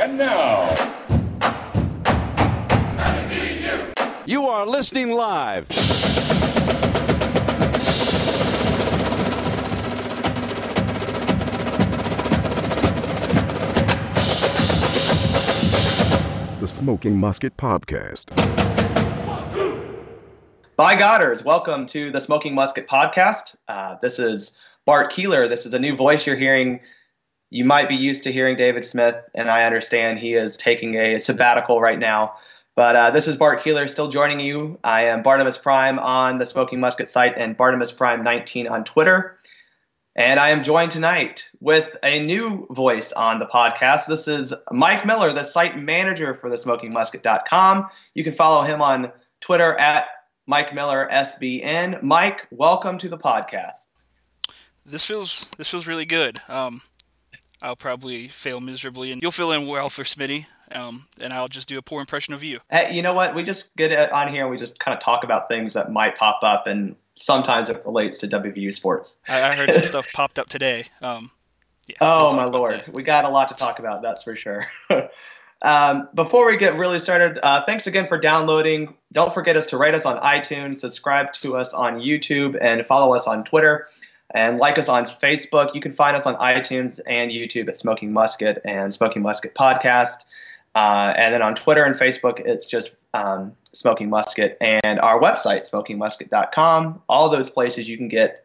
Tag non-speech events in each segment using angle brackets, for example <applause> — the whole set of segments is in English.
And now, You are listening live. The Smoking Musket Podcast. By Godders, welcome to the Smoking Musket podcast. Uh, this is Bart Keeler. This is a new voice you're hearing. You might be used to hearing David Smith, and I understand he is taking a sabbatical right now. But uh, this is Bart Keeler still joining you. I am Barnabas Prime on the Smoking Musket site and Barnabas Prime 19 on Twitter. And I am joined tonight with a new voice on the podcast. This is Mike Miller, the site manager for the smokingmusket.com. You can follow him on Twitter at Mike Miller SBN. Mike, welcome to the podcast. This feels this feels really good. Um, I'll probably fail miserably, and you'll fill in well for Smitty, um, and I'll just do a poor impression of you. Hey, you know what? We just get on here and we just kind of talk about things that might pop up, and sometimes it relates to WVU sports. I, I heard some <laughs> stuff popped up today. Um, yeah, Oh we'll my lord, that. we got a lot to talk about. That's for sure. <laughs> um, before we get really started, uh, thanks again for downloading. Don't forget us to rate us on iTunes, subscribe to us on YouTube, and follow us on Twitter, and like us on Facebook. You can find us on iTunes and YouTube at Smoking Musket and Smoking Musket Podcast, uh, and then on Twitter and Facebook, it's just um, Smoking Musket, and our website, smokingmusket.com. All those places you can get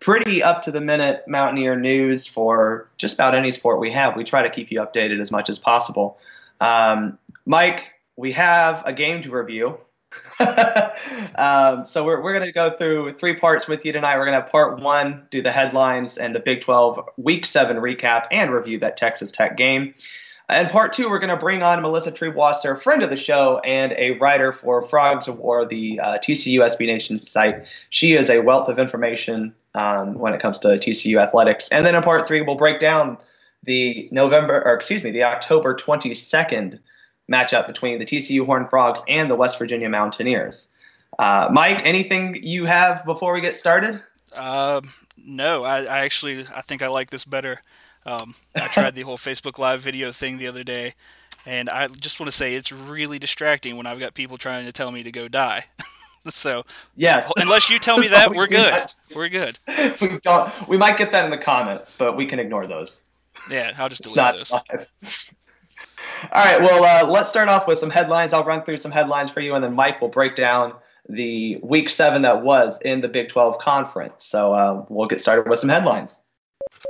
pretty up to the minute Mountaineer news for just about any sport we have. We try to keep you updated as much as possible. Um, Mike, we have a game to review. <laughs> um, so we're, we're going to go through three parts with you tonight. We're going to have part one, do the headlines and the Big 12 Week 7 recap and review that Texas Tech game. And part two, we're going to bring on Melissa Triebwasser, friend of the show and a writer for Frogs O' War, the uh, TCU SB Nation site. She is a wealth of information um, when it comes to TCU athletics. And then in part three, we'll break down the November, or excuse me, the October 22nd matchup between the TCU Horned Frogs and the West Virginia Mountaineers. Uh, Mike, anything you have before we get started? Um, no, I, I actually I think I like this better. Um, I tried the whole <laughs> Facebook Live video thing the other day, and I just want to say it's really distracting when I've got people trying to tell me to go die. <laughs> so Yeah. <laughs> unless you tell me that, We we're good. not. We're good. we don't. We might get that in the comments, but we can ignore those. Yeah, I'll just delete those. live. All right. Well, uh, let's start off with some headlines. I'll run through some headlines for you, and then Mike will break down the Week Seven that was in the Big 12 Conference. So uh, we'll get started with some headlines.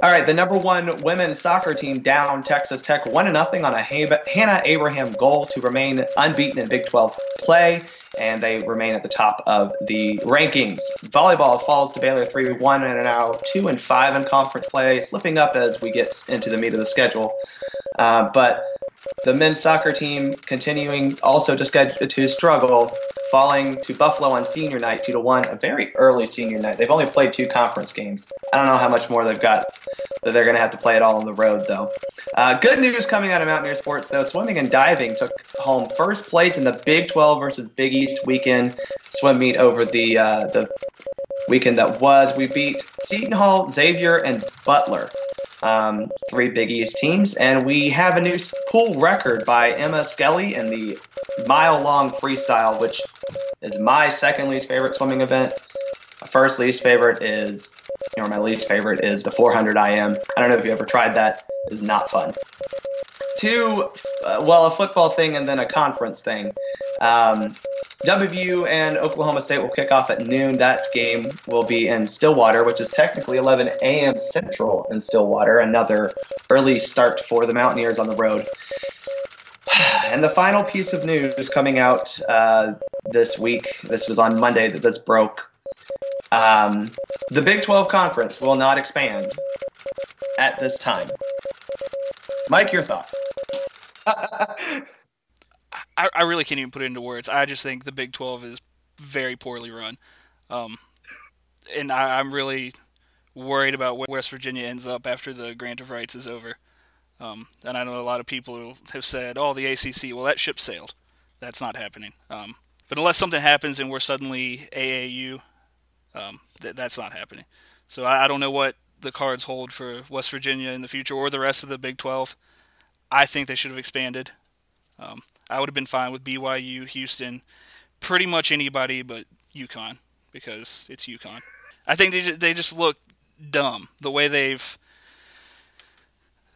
All right, the number one women's soccer team down Texas Tech one to nothing on a Ha- Hannah Abraham goal to remain unbeaten in Big 12 play, and they remain at the top of the rankings. Volleyball falls to Baylor 3-1 and are now two and five in conference play, slipping up as we get into the meat of the schedule. Uh, but the men's soccer team continuing also to, sched- to struggle, falling to Buffalo on senior night two to one, a very early senior night. They've only played two conference games. I don't know how much more they've got that they're going to have to play it all on the road, though. Uh, good news coming out of Mountaineer Sports, though. Swimming and diving took home first place in the Big 12 versus Big East weekend swim meet over the uh, the weekend that was. We beat Seton Hall, Xavier, and Butler, um, three Big East teams, and we have a new pool record by Emma Skelly in the mile-long freestyle, which is my second least favorite swimming event. My first least favorite is, or my least favorite is the 400 IM. I don't know if you ever tried that. It is not fun. Two, uh, well, a football thing and then a conference thing. Um, WVU and Oklahoma State will kick off at noon. That game will be in Stillwater, which is technically 11 a.m. Central in Stillwater. Another early start for the Mountaineers on the road. <sighs> And the final piece of news coming out uh, this week. This was on Monday that this broke. Um, the Big 12 Conference will not expand at this time. Mike, your thoughts? <laughs> I, I really can't even put it into words. I just think the Big 12 is very poorly run. Um, and I, I'm really worried about where West Virginia ends up after the grant of rights is over. Um, and I know a lot of people have said, "Oh, the ACC, well, that ship sailed." That's not happening. Um, but unless something happens and we're suddenly AAU, um, th- that's not happening. So I, I don't know what the cards hold for West Virginia in the future or the rest of the Big 12. I think they should have expanded. Um, I would have been fine with BYU, Houston, pretty much anybody but UConn because it's UConn. I think they just, they just look dumb the way they've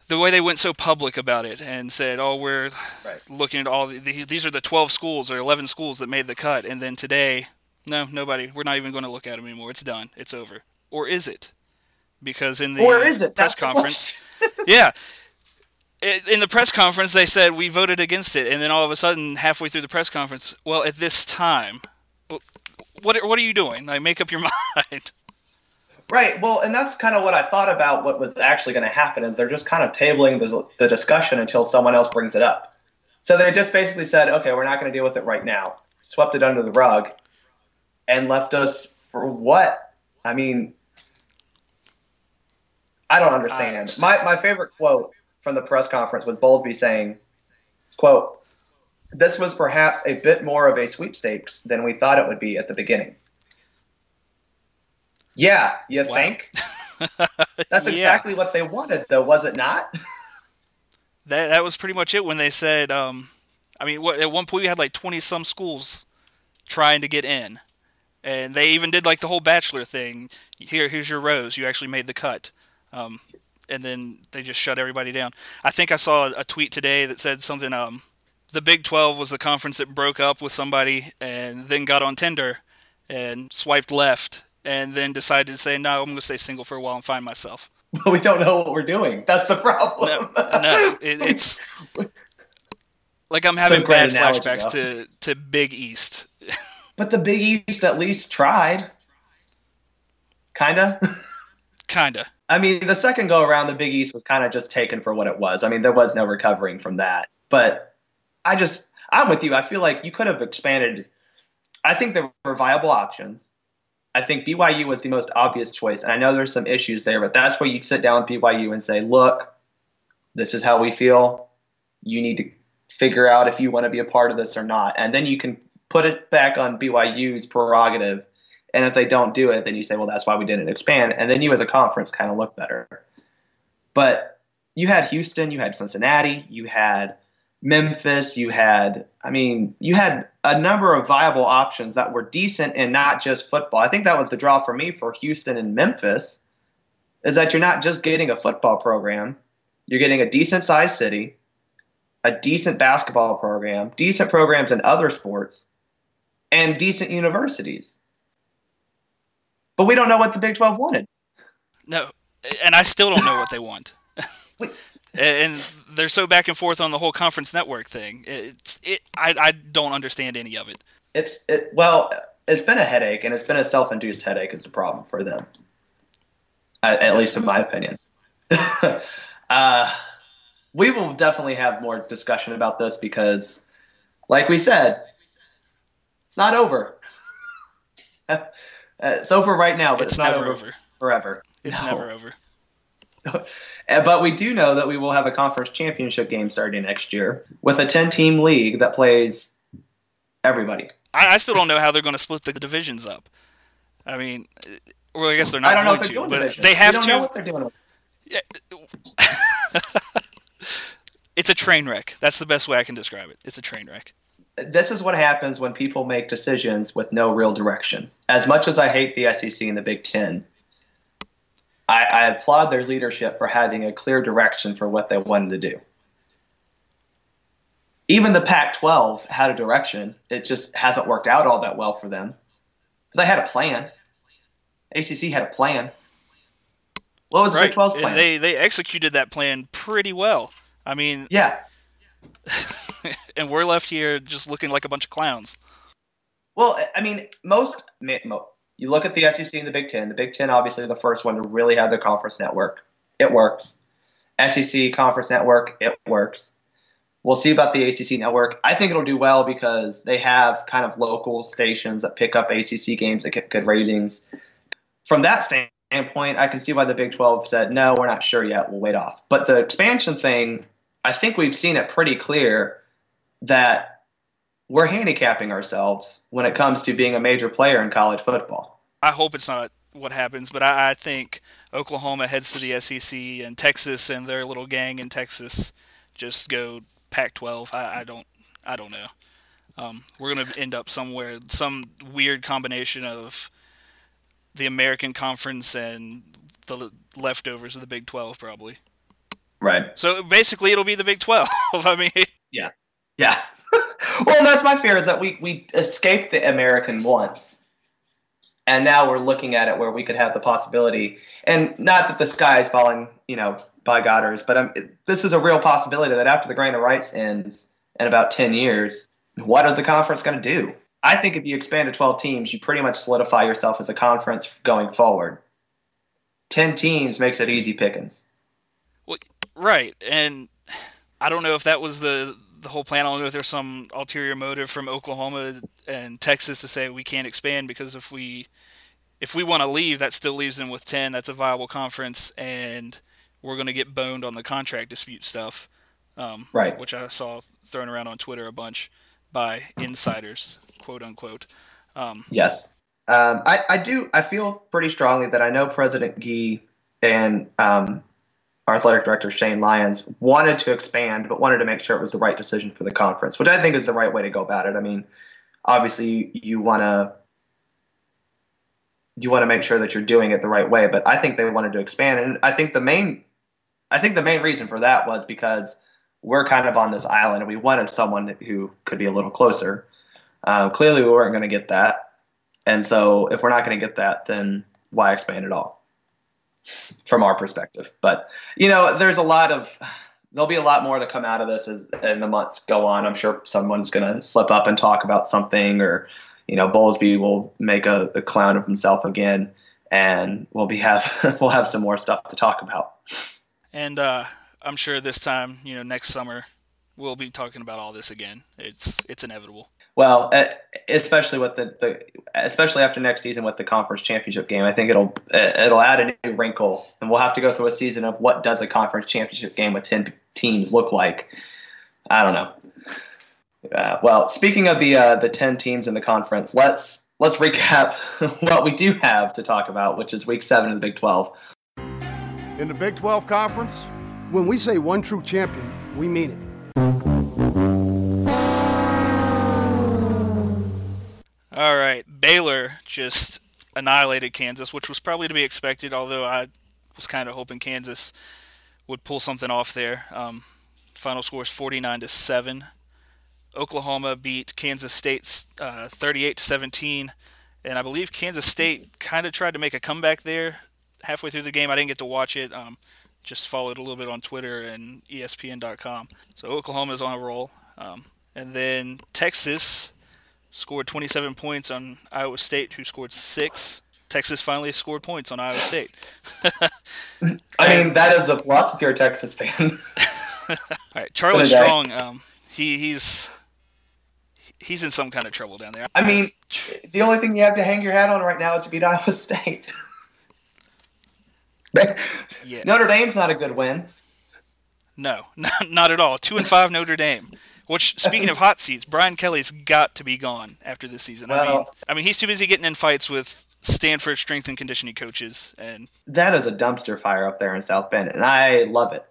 the way they went so public about it and said, "Oh, we're Right. looking at all the, these. These are the 12 schools or 11 schools that made the cut." And then today, no, nobody. We're not even going to look at them anymore. It's done. It's over. Or is it? Because in the press That's conference, <laughs> yeah, in the press conference they said we voted against it, and then all of a sudden, halfway through the press conference, well, at this time, what are- what are you doing? Like, make up your <laughs> mind. Right. Well, and that's kind of what I thought about what was actually going to happen is they're just kind of tabling the, the discussion until someone else brings it up. So they just basically said, okay, we're not going to deal with it right now. Swept it under the rug and left us for what? I mean, I don't understand. my, my favorite quote from the press conference was Bowlesby saying, quote, this was perhaps a bit more of a sweepstakes than we thought it would be at the beginning. Yeah, you Wow. think? <laughs> That's Yeah. exactly what they wanted, though, was it not? That that was pretty much it when they said. Um, I mean, what, at one point we had like twenty some schools trying to get in, and they even did like the whole bachelor thing. Here, here's your rose. You actually made the cut. Um, and then they just shut everybody down. I think I saw a tweet today that said something. Um, the Big Twelve was the conference that broke up with somebody and then got on Tinder and swiped left and then decided to say, "No, I'm going to stay single for a while and find myself." <laughs> but we don't know what we're doing. That's the problem. No, no, it, it's <laughs> like I'm having bad analogy, flashbacks though. to to Big East. <laughs> But the Big East at least tried. Kinda. Kinda. I mean, the second go around, the Big East was kind of just taken for what it was. I mean, there was no recovering from that. But I just, I'm with you. I feel like you could have expanded. I think there were viable options. I think BYU was the most obvious choice. And I know there's some issues there, but that's where you sit down with BYU and say, look, this is how we feel. You need to figure out if you want to be a part of this or not. And then you can put it back on BYU's prerogative. And if they don't do it, then you say, well, that's why we didn't expand. And then you as a conference kind of look better. But you had Houston, you had Cincinnati, you had Memphis, you had, I mean, you had a number of viable options that were decent and not just football. I think that was the draw for me for Houston and Memphis, is that you're not just getting a football program, you're getting a decent sized city, a decent basketball program, decent programs in other sports, and decent universities. But we don't know what the Big 12 wanted. No, and I still don't know what they want. <laughs> Wait. and they're so back and forth on the whole conference network thing. It's it. I I don't understand any of it. It's it well, it's been a headache, and it's been a self-induced headache. It's a problem for them, at, at least in my opinion. <laughs> uh, we will definitely have more discussion about this because, like we said, it's not over. <laughs> Uh, it's over right now, but it's, It's not never over, over. forever. It's No. never over. <laughs> Uh, But we do know that we will have a conference championship game starting next year with a 10 team league that plays everybody. I, I still don't know how they're going to split the divisions up. I mean, uh, well, I guess they're not I don't know going if they're to, doing but divisions. they have we don't to. know what they're doing. <laughs> it's a train wreck. That's the best way I can describe it. It's a train wreck. This is what happens when people make decisions with no real direction. As much as I hate the SEC and the Big Ten, I, I applaud their leadership for having a clear direction for what they wanted to do. Even the Pac 12 had a direction. It just hasn't worked out all that well for them. They had a plan. ACC had a plan. What was the Big 12's plan? they they executed that plan pretty well. I mean, yeah. <laughs> and we're left here just looking like a bunch of clowns. Well, I mean, most you look at the SEC and the Big Ten. The Big Ten, obviously, the first one to really have the conference network. It works. SEC conference network, it works. We'll see about the ACC network. I think it'll do well because they have kind of local stations that pick up ACC games that get good ratings. From that standpoint, I can see why the Big 12 said, no, we're not sure yet. We'll wait off. But the expansion thing, I think we've seen it pretty clear that we're handicapping ourselves when it comes to being a major player in college football. I hope it's not what happens, but I, I think Oklahoma heads to the SEC and Texas and their little gang in Texas just go Pac-12. I, I don't I don't know. Um, we're gonna end up somewhere, some weird combination of the American Conference and the leftovers of the Big 12, probably. Right. So basically, it'll be the Big 12. <laughs> I mean. Yeah. Yeah. <laughs> well, that's my fear is that we we escaped the American once, and now we're looking at it where we could have the possibility, and not that the sky is falling, you know, by Goddard's, but um, this is a real possibility that after the Grant of Rights ends in about 10 years, what is the conference going to do? I think if you expand to 12 teams, you pretty much solidify yourself as a conference going forward. 10 teams makes it easy pickings. Well, right. And <sighs> I don't know if that was the the whole plan. I don't know if there's some ulterior motive from Oklahoma and Texas to say we can't expand because if we if we want to leave, that still leaves them with 10. That's a viable conference and we're going to get boned on the contract dispute stuff. Um, right. Which I saw thrown around on Twitter a bunch by insiders, quote unquote. Um, yes. Um, I, I do. I feel pretty strongly that I know President Gee and um, our athletic director Shane Lyons wanted to expand, but wanted to make sure it was the right decision for the conference, which I think is the right way to go about it. I mean, obviously you want to you want to make sure that you're doing it the right way, but I think they wanted to expand, and I think the main I think the main reason for that was because we're kind of on this island and we wanted someone who could be a little closer. Uh, clearly, we weren't going to get that. And so, if we're not going to get that, then why expand at all? From our perspective. But, you know, there's a lot of, there'll be a lot more to come out of this as and the months go on. I'm sure someone's going to slip up and talk about something, or, you know, Bowlesby will make a, a clown of himself again. And we'll be have <laughs> we'll have some more stuff to talk about. And uh, I'm sure this time, you know, next summer, we'll be talking about all this again. It's it's inevitable. Well, especially with the, the especially after next season with the conference championship game, I think it'll it'll add a new wrinkle, and we'll have to go through a season of what does a conference championship game with ten teams look like. I don't know. Uh, well, speaking of the uh, the ten teams in the conference, let's let's recap <laughs> what we do have to talk about, which is Week Seven of the Big Twelve in the Big 12 Conference? When we say one true champion, we mean it. Right, Baylor just annihilated Kansas, which was probably to be expected, although I was kind of hoping Kansas would pull something off there. Um, final score is 49 to 7. Oklahoma beat Kansas State uh, 38 to 17, and I believe Kansas State kind of tried to make a comeback there halfway through the game. I didn't get to watch it. Um, just followed a little bit on Twitter and ESPN.com. So Oklahoma's on a roll. Um, and then Texas scored 27 points on Iowa State, who scored six. Texas finally scored points on Iowa State. <laughs> I mean, that is a plus if you're a Texas fan. <laughs> <laughs> All right, Charlie Strong. Um, he he's he's in some kind of trouble down there. I mean, the only thing you have to hang your hat on right now is to beat Iowa State yeah. Notre Dame's not a good win. No, not, not at all. Two and five Notre Dame. Which, speaking of hot seats, Brian Kelly's got to be gone after this season. Well, I mean, I mean, he's too busy getting in fights with Stanford strength and conditioning coaches, and that is a dumpster fire up there in South Bend, and I love it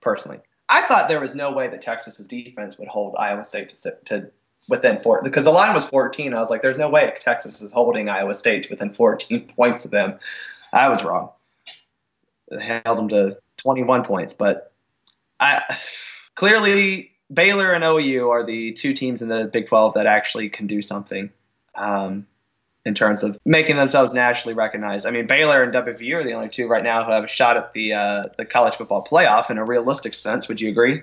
personally. I thought there was no way that Texas's defense would hold Iowa State to, to within four because the line was 14. I was like, "There's no way Texas is holding Iowa State within 14 <laughs> points of them." I was wrong held them to 21 points. But I <sighs> clearly Baylor and OU are the two teams in the Big 12 that actually can do something um, in terms of making themselves nationally recognized. I mean, Baylor and WVU are the only two right now who have a shot at the uh, the college football playoff in a realistic sense. Would you agree?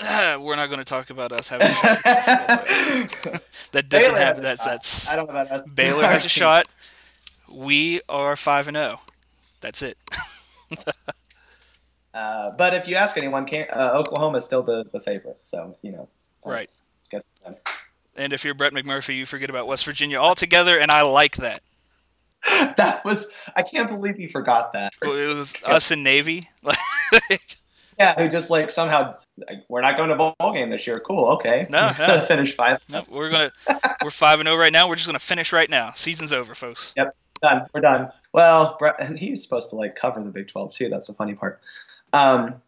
<sighs> we're not going to talk about us having a shot. <laughs> that doesn't Baylor have that's that's I don't know about us. Baylor has a <laughs> shot. We are five and zero. That's it. <laughs> Uh, but if you ask anyone, uh, Oklahoma is still the, the favorite. So you know, Right. good. And if you're Brett McMurphy, you forget about West Virginia altogether, and I like that. <laughs> that was I can't believe you forgot that. Well, It was us and Navy. <laughs> Yeah, who just like somehow like, we're not going to bowl game this year. Cool, okay. No, no. <laughs> finish five. no, we're gonna we're five and zero right now. We're just gonna finish right now. Season's over, folks. Yep, done. We're done. Well, Brett, and he was supposed to like cover the Big Twelve too. That's the funny part. Um,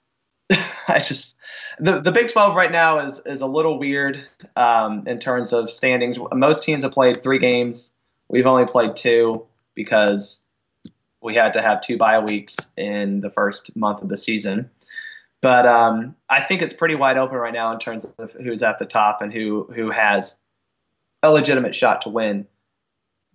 <laughs> I just the the Big Twelve right now is is a little weird um, in terms of standings. Most teams have played three games. We've only played two because we had to have two bye weeks in the first month of the season. But um, I think it's pretty wide open right now in terms of who's at the top and who who has a legitimate shot to win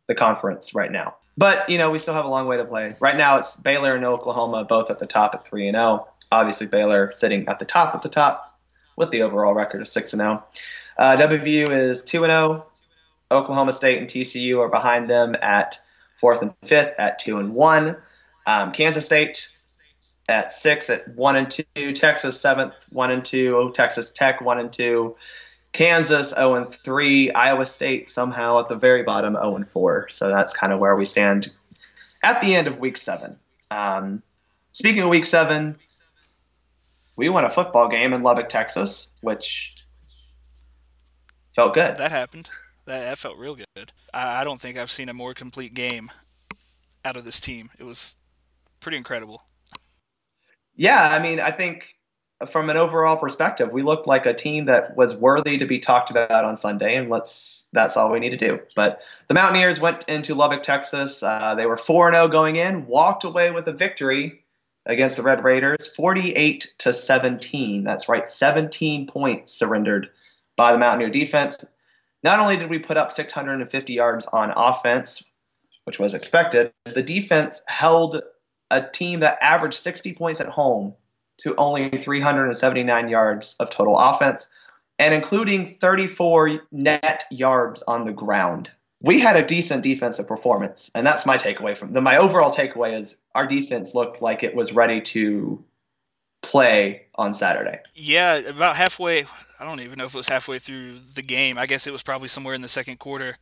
the conference right now. But you know, we still have a long way to play. Right now, it's Baylor and Oklahoma both at the top at three and zero. Obviously, Baylor sitting at the top at the top with the overall record of six and zero. Uh, WVU is two and zero. Oklahoma State and TCU are behind them at fourth and fifth at two and one. Um, Kansas State at six at one and two. Texas seventh, one and two. Texas Tech one and two. Kansas 0 and 3, Iowa State somehow at the very bottom 0 and 4. So that's kind of where we stand at the end of week 7. Um, speaking of week 7, we won a football game in Lubbock, Texas, which felt good. That happened. That, that felt real good. I, I don't think I've seen a more complete game out of this team. It was pretty incredible. Yeah, I mean, I think from an overall perspective, we looked like a team that was worthy to be talked about on Sunday, and let's that's all we need to do. But the Mountaineers went into Lubbock, Texas. Uh, they were 4 0 going in, walked away with a victory against the Red Raiders, 48 to 17. That's right, 17 points surrendered by the Mountaineer defense. Not only did we put up 650 yards on offense, which was expected, the defense held a team that averaged 60 points at home to only 379 yards of total offense, and including 34 net yards on the ground. We had a decent defensive performance, and that's my takeaway from the my overall takeaway is our defense looked like it was ready to play on Saturday. Yeah, about halfway. I don't even know if it was halfway through the game. I guess it was probably somewhere in the second quarter.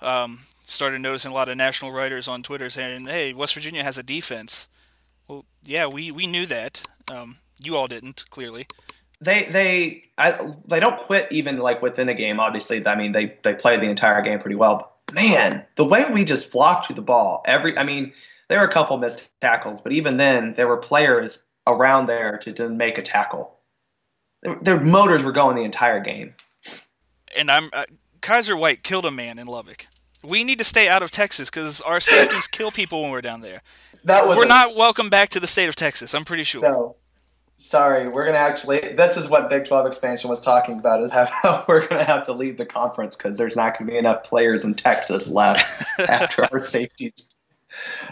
Um, started noticing a lot of national writers on Twitter saying, "Hey, West Virginia has a defense." Well, yeah, we, we knew that. Um, you all didn't, clearly. They they I, they don't quit even like within a game. Obviously, I mean they they play the entire game pretty well. But man, the way we just flocked to the ball every. I mean, there were a couple missed tackles, but even then, there were players around there to, to make a tackle. Their, their motors were going the entire game. And I'm uh, Kyzir White killed a man in Lubbock. We need to stay out of Texas because our safeties kill people when we're down there. That was We're a- not welcome back to the state of Texas. I'm pretty sure. No. Sorry, we're gonna actually. This is what Big 12 expansion was talking about: is <laughs> how we're gonna have to leave the conference because there's not gonna be enough players in Texas left <laughs> after our safeties.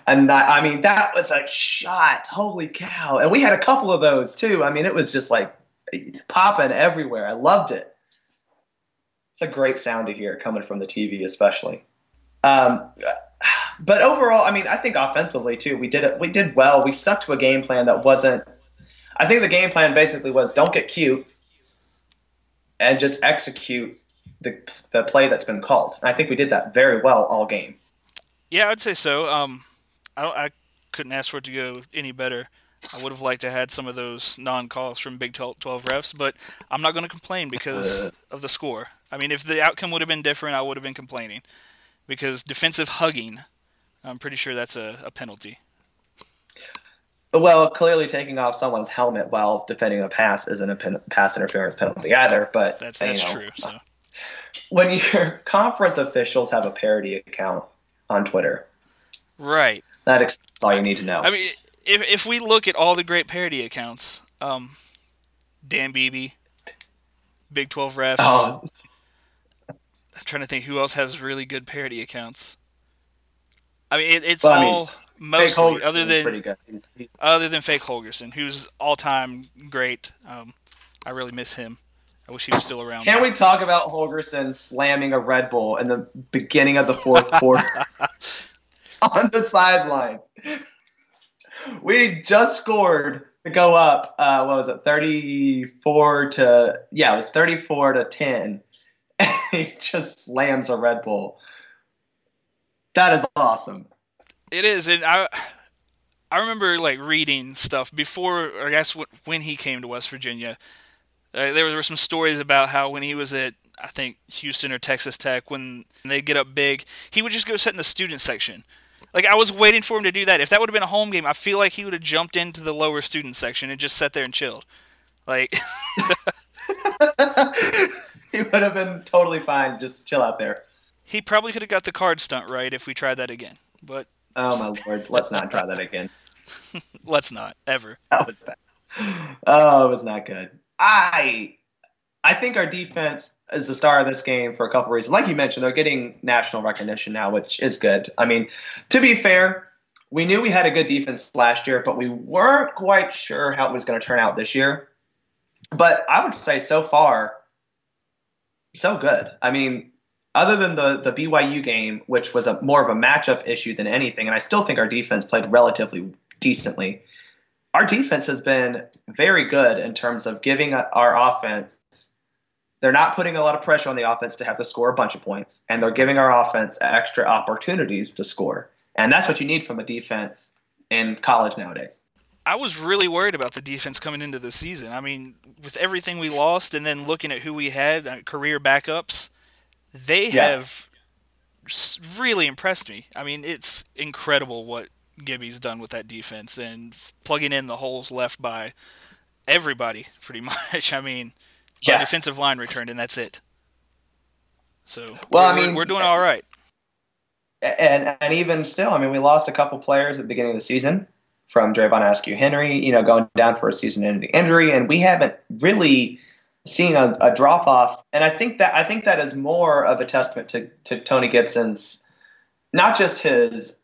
And that, I mean, that was a shot. Holy cow! And we had a couple of those too. I mean, it was just like popping everywhere. I loved it. It's a great sound to hear coming from the TV, especially. Um, but overall, I mean, I think offensively too, we did it. We did well. We stuck to a game plan that wasn't. I think the game plan basically was don't get cute and just execute the the play that's been called. And I think we did that very well all game. Yeah, I'd say so. Um, I, don't- I couldn't ask for it to go any better. I would have liked to have had some of those non-calls from Big 12 refs, but I'm not going to complain because <laughs> of the score. I mean, if the outcome would have been different, I would have been complaining because defensive hugging, I'm pretty sure that's a, a penalty. Well, clearly taking off someone's helmet while defending a pass isn't a pen, pass interference penalty either. But That's you know, true. So When your <laughs> conference officials have a parody account on Twitter, right. that is all you need to know. I mean, if if we look at all the great parody accounts, um, Dan Beebe, Big 12 refs. oh, I'm trying to think who else has really good parody accounts. I mean, it, it's Well, I mean, all mostly other than good. He's- he's- other than Fake Holgorsen, who's all time great. Um, I really miss him. I wish he was still around. Can we talk about Holgorsen slamming a Red Bull in the beginning of the fourth <laughs> quarter on the sideline? We just scored to go up. Uh, what was it? Thirty-four to yeah, it was thirty-four to ten. <laughs> He just slams a Red Bull. That is awesome. It is, and I I remember like reading stuff before, I guess when he came to West Virginia. Uh, there were some stories about how when he was at I think Houston or Texas Tech, when they get up big, he would just go sit in the student section. Like I was waiting for him to do that. If that would have been a home game, I feel like he would have jumped into the lower student section and just sat there and chilled. Like <laughs> <laughs> <laughs> he would have been totally fine. Just chill out there. He probably could have got the card stunt right if we tried that again. But oh my lord, let's not try that again. <laughs> <laughs> let's not ever. That was bad. Oh, it was not good. I I think our defense is the star of this game for a couple reasons. Like you mentioned, they're getting national recognition now, which is good. I mean, to be fair, we knew we had a good defense last year, but we weren't quite sure how it was going to turn out this year. But I would say so far, so good. I mean, other than the the BYU game, which was a more of a matchup issue than anything, and I still think our defense played relatively decently. Our defense has been very good in terms of giving our offense. They're not putting a lot of pressure on the offense to have to score a bunch of points, and they're giving our offense extra opportunities to score. And that's what you need from a defense in college nowadays. I was really worried about the defense coming into the season. I mean, with everything we lost and then looking at who we had, uh, career backups, they yeah. have really impressed me. I mean, it's incredible what Gibby's done with that defense and plugging in the holes left by everybody, pretty <laughs> much. I mean, yeah. defensive line returned, and that's it. So, well, I mean, we're doing all right. And and even still, I mean, we lost a couple players at the beginning of the season from Dravon Askew Henry, you know, going down for a season-ending injury, and we haven't really seen a, a drop off. And I think that I think that is more of a testament to to Tony Gibson's not just his.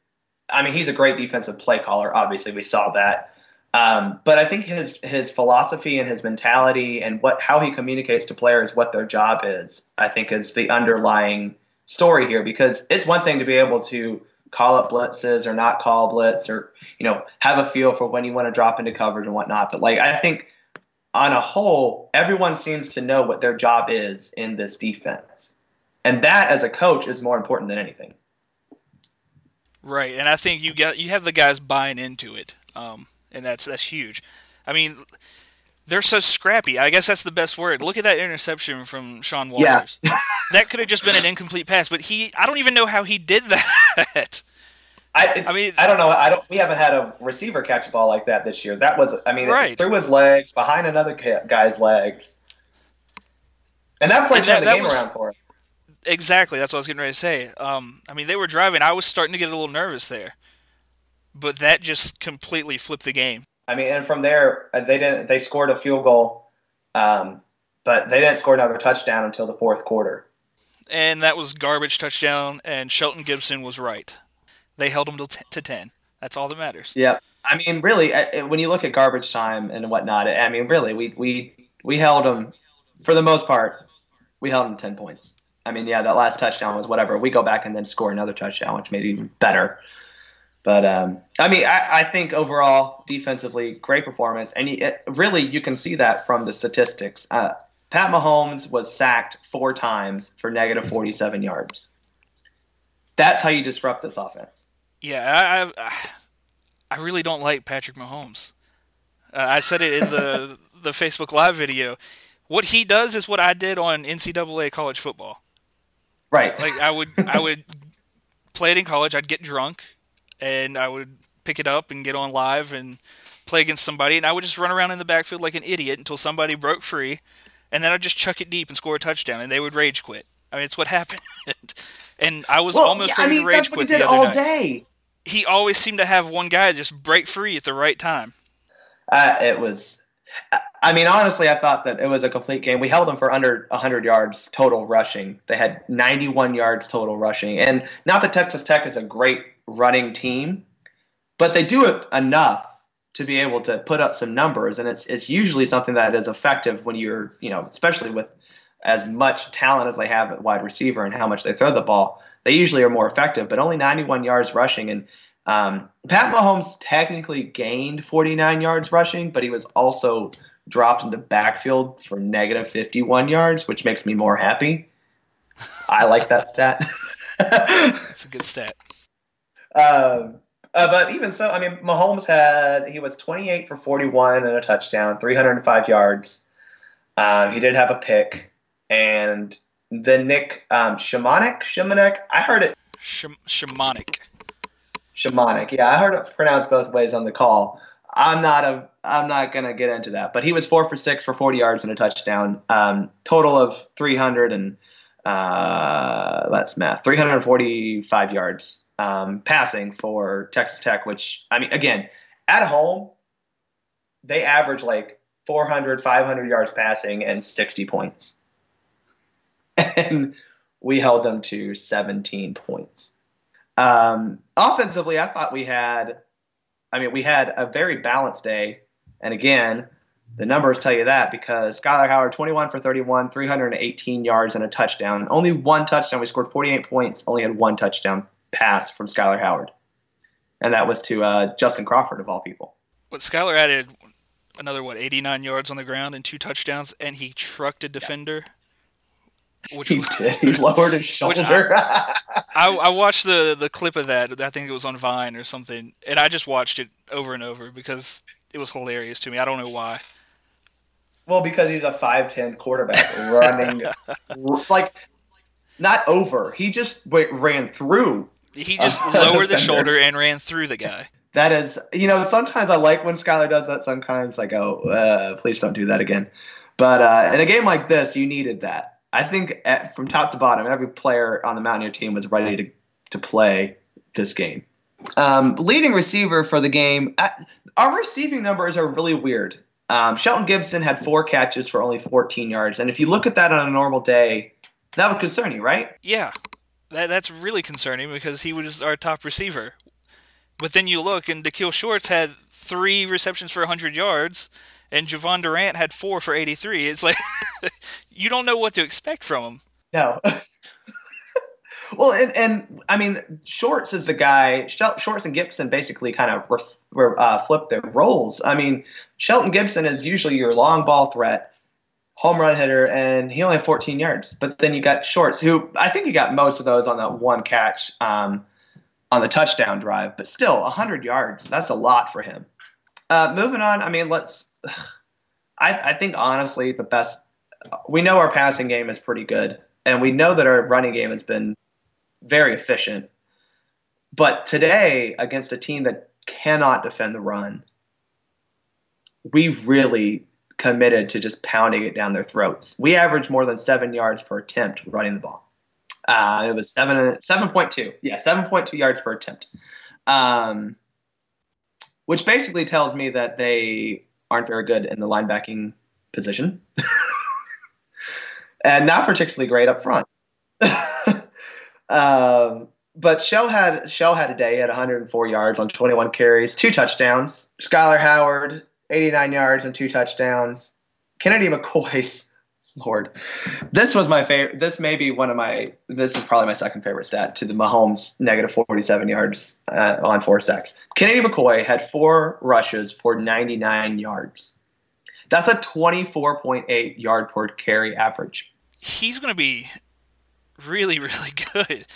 I mean, he's a great defensive play caller. Obviously, we saw that. Um, but I think his his philosophy and his mentality and what how he communicates to players what their job is, I think, is the underlying story here. Because it's one thing to be able to call up blitzes or not call blitz or you know have a feel for when you want to drop into coverage and whatnot. But like I think on a whole, everyone seems to know what their job is in this defense. And that as a coach is more important than anything. Right, and I think you got you have the guys buying into it, um, and that's that's huge. I mean, they're so scrappy. I guess that's the best word. Look at that interception from Sean Walters. Yeah. <laughs> that could have just been an incomplete pass, but he—I don't even know how he did that. I, <laughs> I mean, I don't know. I don't. We haven't had a receiver catch a ball like that this year. That was, I mean, right. through his legs, behind another guy's legs, and that played the game was, around for him. Exactly. That's what I was getting ready to say. Um, I mean, they were driving. I was starting to get a little nervous there, but that just completely flipped the game. I mean, and from there, uh, they didn't. They scored a field goal, um, but they didn't score another touchdown until the fourth quarter. And that was garbage touchdown. And Shelton Gibson was right. They held them to, t- to 10. That's all that matters. Yeah. I mean, really, when you look at garbage time and whatnot, I mean, really, we, we, we held them, for the most part, we held them 10 points. I mean, yeah, that last touchdown was whatever. We go back and then score another touchdown, which made it even better. But um, I mean, I, I, think overall, defensively, great performance, and it, really, you can see that from the statistics. Uh, Pat Mahomes was sacked four times for negative 47 yards. That's how you disrupt this offense. Yeah, I, I, I really don't like Patrick Mahomes. Uh, I said it in the <laughs> the Facebook Live video. What he does is what I did on NCAA college football. Right. Like I would I would <laughs> play it in college. I'd get drunk, and I would pick it up and get on live and play against somebody, and I would just run around in the backfield like an idiot until somebody broke free, and then I'd just chuck it deep and score a touchdown, and they would rage quit. I mean, it's what <laughs> happened. and I was well, almost ready I mean, to rage quit the other all night. day he always seemed to have one guy just break free at the right time. Uh, it was. I mean, honestly, I thought that it was a complete game. We held them for under 100 yards total rushing. They had 91 yards total rushing. And not that Texas Tech is a great running team, but they do it enough to be able to put up some numbers, and it's it's usually something that is effective when you're you know especially with as much talent as they have at wide receiver and how much they throw the ball, they usually are more effective. But only 91 yards rushing, and um, Pat Mahomes technically gained 49 yards rushing, but he was also dropped in the backfield for negative 51 yards, which makes me more happy. I like that stat. <laughs> That's a good stat. Um, uh, but even so, I mean, Mahomes had he was 28 for 41 and a touchdown, 305 yards. Um, he did have a pick, and the Nick um, Shimonek, I heard it. Sh- shamanic. Shamanic, yeah, I heard it pronounced both ways on the call. I'm not a, I'm not gonna get into that. But he was four for six for 40 yards and a touchdown. Um, total of 300 and uh, that's math, 345 yards um, passing for Texas Tech. Which I mean, again, at home, they average like 400, 500 yards passing and 60 points, <laughs> and we held them to 17 points. Um, offensively, I thought we had, I mean, we had a very balanced day. And again, the numbers tell you that because Skyler Howard, 21 for 31, 318 yards and a touchdown. Only one touchdown. We scored 48 points, only had one touchdown pass from Skyler Howard. And that was to uh, Justin Crawford, of all people. What Skyler added another, what, 89 yards on the ground and two touchdowns, and he trucked a defender. Yeah. Which he did. He <laughs> lowered his shoulder. I, I, I, watched the the clip of that. I think it was on Vine or something, and I just watched it over and over because it was hilarious to me. I don't know why. Well, because he's a five ten quarterback running <laughs> like not over. He just went, ran through. He just <laughs> lowered the shoulder and ran through the guy. That is, you know, sometimes I like when Skyler does that. Sometimes I go, uh, please don't do that again. But uh, in a game like this, you needed that. I think at, from top to bottom, every player on the Mountaineer team was ready to, to play this game. Um, leading receiver for the game, our receiving numbers are really weird. Um, Shelton Gibson had four catches for only 14 yards. And if you look at that on a normal day, that would concern you, right? Yeah. That, that's really concerning because he was our top receiver. But then you look, and Daikiel Shorts had three receptions for 100 yards, and Jovon Durant had four for 83. It's like <laughs> you don't know what to expect from him. No. <laughs> well, and, and I mean, Shorts is the guy. Shorts and Gibson basically kind of ref, uh, their roles. I mean, Shelton Gibson is usually your long ball threat, home run hitter, and he only had 14 yards. But then you got Shorts, who I think he got most of those on that one catch um, on the touchdown drive. But still, 100 yards, that's a lot for him. Uh, moving on, I mean, let's. <sighs> I, I think honestly, the best. We know our passing game is pretty good, and we know that our running game has been very efficient. But today, against a team that cannot defend the run, we really committed to just pounding it down their throats. We averaged more than seven yards per attempt running the ball. Uh, it was seven seven point two. Yeah, seven point two yards per attempt. Um, which basically tells me that they aren't very good in the linebacking position, <laughs> and not particularly great up front. <laughs> um, but Shell had Shell had a day at 104 yards on 21 carries, two touchdowns. Skyler Howard 89 yards and two touchdowns. Kennedy McCoy's <laughs> Lord, this was my favorite. This may be one of my. This is probably my second favorite stat to the Mahomes negative 47 yards uh, on four sacks. Kennedy McCoy had four rushes for 99 yards. That's a 24.8 yard per carry average. He's going to be really, really <laughs> good.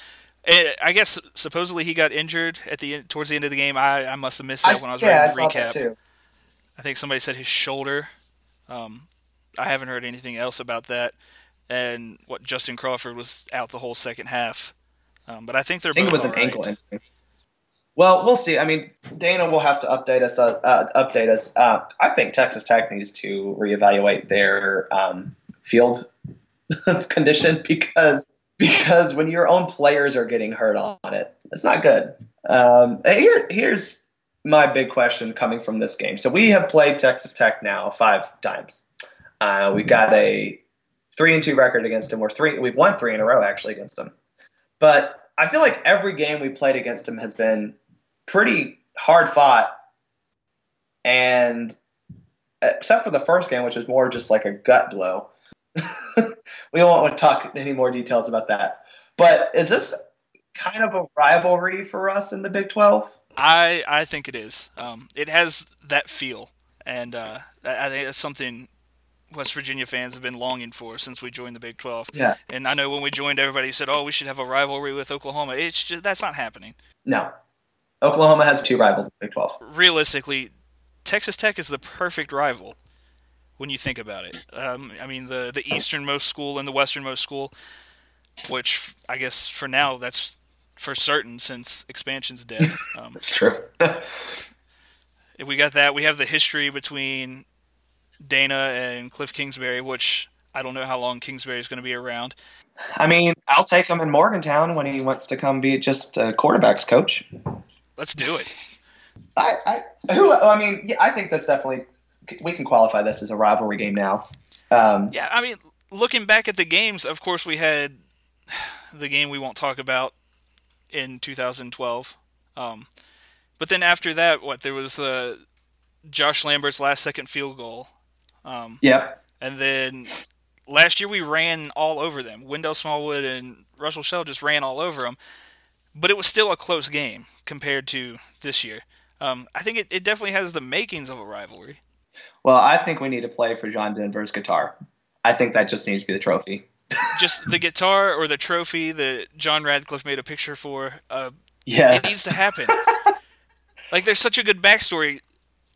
I guess supposedly he got injured at the towards the end of the game. I, I must have missed that I, when I was yeah, reading the recap. I think somebody said his shoulder. Um, I haven't heard anything else about that. And what Justin Crawford was out the whole second half. Um, but I think they're. I think it was an right. ankle injury. Well, we'll see. I mean, Dana will have to update us. Uh, uh, update us. Uh, I think Texas Tech needs to reevaluate their um, field <laughs> condition because because when your own players are getting hurt on it, it's not good. Um, here, here's my big question coming from this game. So we have played Texas Tech now five times. Uh, we got a three and two record against them. We're three. We've won three in a row actually against them. But I feel like every game we played against them has been pretty hard fought and except for the first game, which was more just like a gut blow. <laughs> we won't talk any more details about that. But is this kind of a rivalry for us in the Big 12? I I think it is. Um, it has that feel, and uh, I think that's something West Virginia fans have been longing for since we joined the Big 12. Yeah. And I know when we joined, everybody said, "Oh, we should have a rivalry with Oklahoma." It's just that's not happening. No, Oklahoma has two rivals in the Big 12. Realistically, Texas Tech is the perfect rival when you think about it. Um, I mean, the the easternmost school and the westernmost school, which I guess for now that's for certain since expansion's dead. <laughs> Um, That's true. if <laughs> we got that, we have the history between Dana and Kliff Kingsbury, which I don't know how long Kingsbury is going to be around. I mean, I'll take him in Morgantown when he wants to come be just a quarterbacks coach. Let's do it. I, I, who, I mean, yeah, I think that's definitely we can qualify this as a rivalry game now. Um, Yeah, I mean, looking back at the games, of course, we had the game we won't talk about in 2012. Um, but then after that, what there was the Josh Lambert's last second field goal. Um, Yep. And then last year we ran all over them. Wendell Smallwood and Rushel Shell just ran all over them. But it was still a close game compared to this year. Um, I think it, it definitely has the makings of a rivalry. Well, I think we need to play for John Denver's guitar. I think that just needs to be the trophy. Just the guitar or the trophy that John Radcliffe made a picture for. Uh, Yeah. It needs to happen. <laughs> like there's such a good backstory,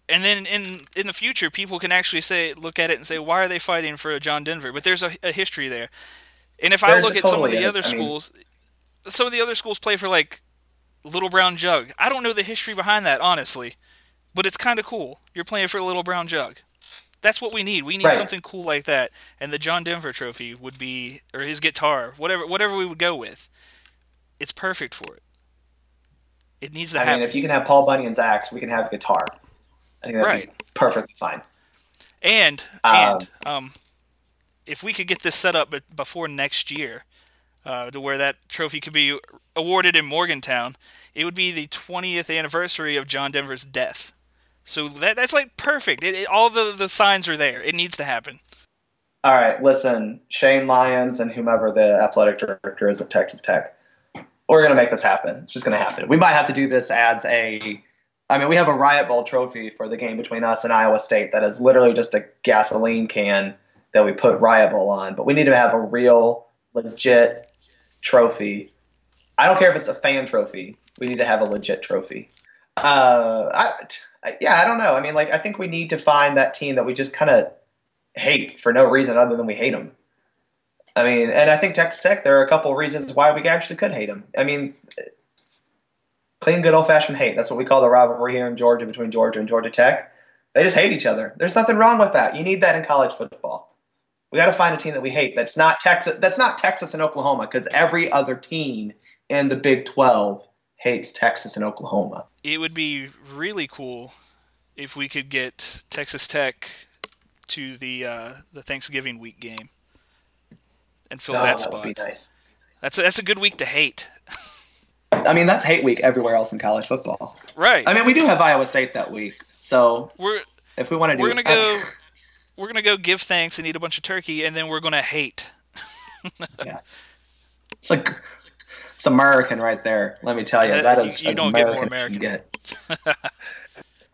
and then in in the future, people can actually say, look at it and say, why are they fighting for a John Denver? But there's a, a history there. And if I look at some of the is. other I mean- schools, some of the other schools play for like Little Brown Jug. I don't know the history behind that, honestly, but it's kind of cool. You're playing for a Little Brown Jug. That's what we need. We need Right. something cool like that. And the John Denver Trophy would be, or his guitar, whatever, whatever we would go with. It's perfect for it. It needs to I happen. mean, if you can have Paul Bunyan's axe, we can have a guitar. I think that'd Right. be perfectly fine. And Um, and um, if we could get this set up before next year, uh, to where that trophy could be awarded in Morgantown, it would be the 20th anniversary of John Denver's death. So that that's like perfect. It, it- all the the signs are there. It needs to happen. All right, listen, Shane Lyons and whomever the athletic director is at Texas Tech, we're going to make this happen. It's just going to happen. We might have to do this as a. I mean, we have a Riot Bowl trophy for the game between us and Iowa State that is literally just a gasoline can that we put Riot Bowl on, but we need to have a real, legit trophy. I don't care if it's a fan trophy. We need to have a legit trophy. Uh, I- yeah, I don't know. I mean, like, I think we need to find that team that we just kind of hate for no reason other than we hate them. I mean, and I think Texas Tech, there are a couple of reasons why we actually could hate them. I mean, clean, good old fashioned hate. That's what we call the rivalry here in Georgia between Georgia and Georgia Tech. They just hate each other. There's nothing wrong with that. You need that in college football. We got to find a team that we hate. That's not Texas. That's not Texas and Oklahoma because every other team in the Big 12 hates Texas and Oklahoma. It would be really cool if we could get Texas Tech to the uh, the Thanksgiving week game and fill Oh, that that spot. would be nice. That's a, that's a good week to hate. I mean, that's hate week everywhere else in college football. Right. I mean, we do have Iowa State that week, so we're if we want to do, we're gonna go we're gonna go give thanks and eat a bunch of turkey and then we're gonna hate. <laughs> Yeah. It's like American right there. Let me tell you, uh, that is you- you don't get more American get. <laughs>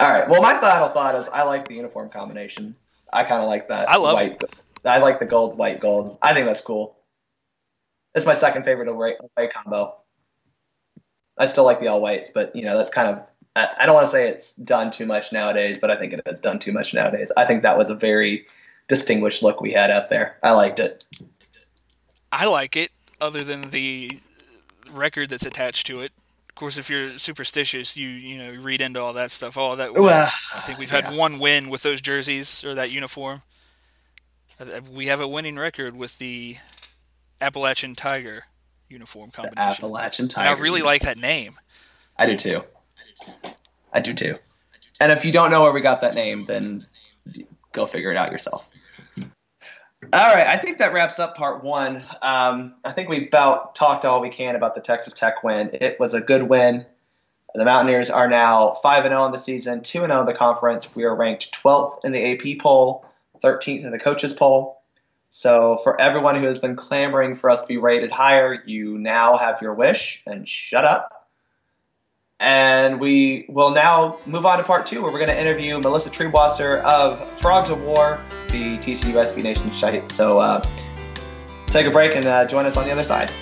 All right. Well, my final thought is I like the uniform combination. I kind of like that. I love white. I like the gold, white, gold. I think that's cool. It's my second favorite away, away combo. I still like the all whites, but you know that's kind of. I, I don't want to say it's done too much nowadays, but I think it has done too much nowadays. I think that was a very distinguished look we had out there. I liked it. I like it, other than the record that's attached to it. Of course, if you're superstitious, you you know read into all that stuff. Oh, that Well, I think we've had yeah. one win with those jerseys or that uniform. Uh, We have a winning record with the Appalachian Tiger uniform combination. Appalachian And Tiger. I really like that name. I do too. I do too. And if you don't know where we got that name, then go figure it out yourself. All right, I think that wraps up part one. Um, I think we about talked all we can about the Texas Tech win. It was a good win. The Mountaineers are now 5 and 0 in the season, 2 and 0 in the conference. We are ranked 12th in the AP poll, 13th in the coaches poll. So, for everyone who has been clamoring for us to be rated higher, you now have your wish and shut up. And we will now move on to part two, where we're going to interview Melissa Triebwasser of Frogs O' War, the TCU SB Nation site. So, uh, take a break and uh, join us on the other side.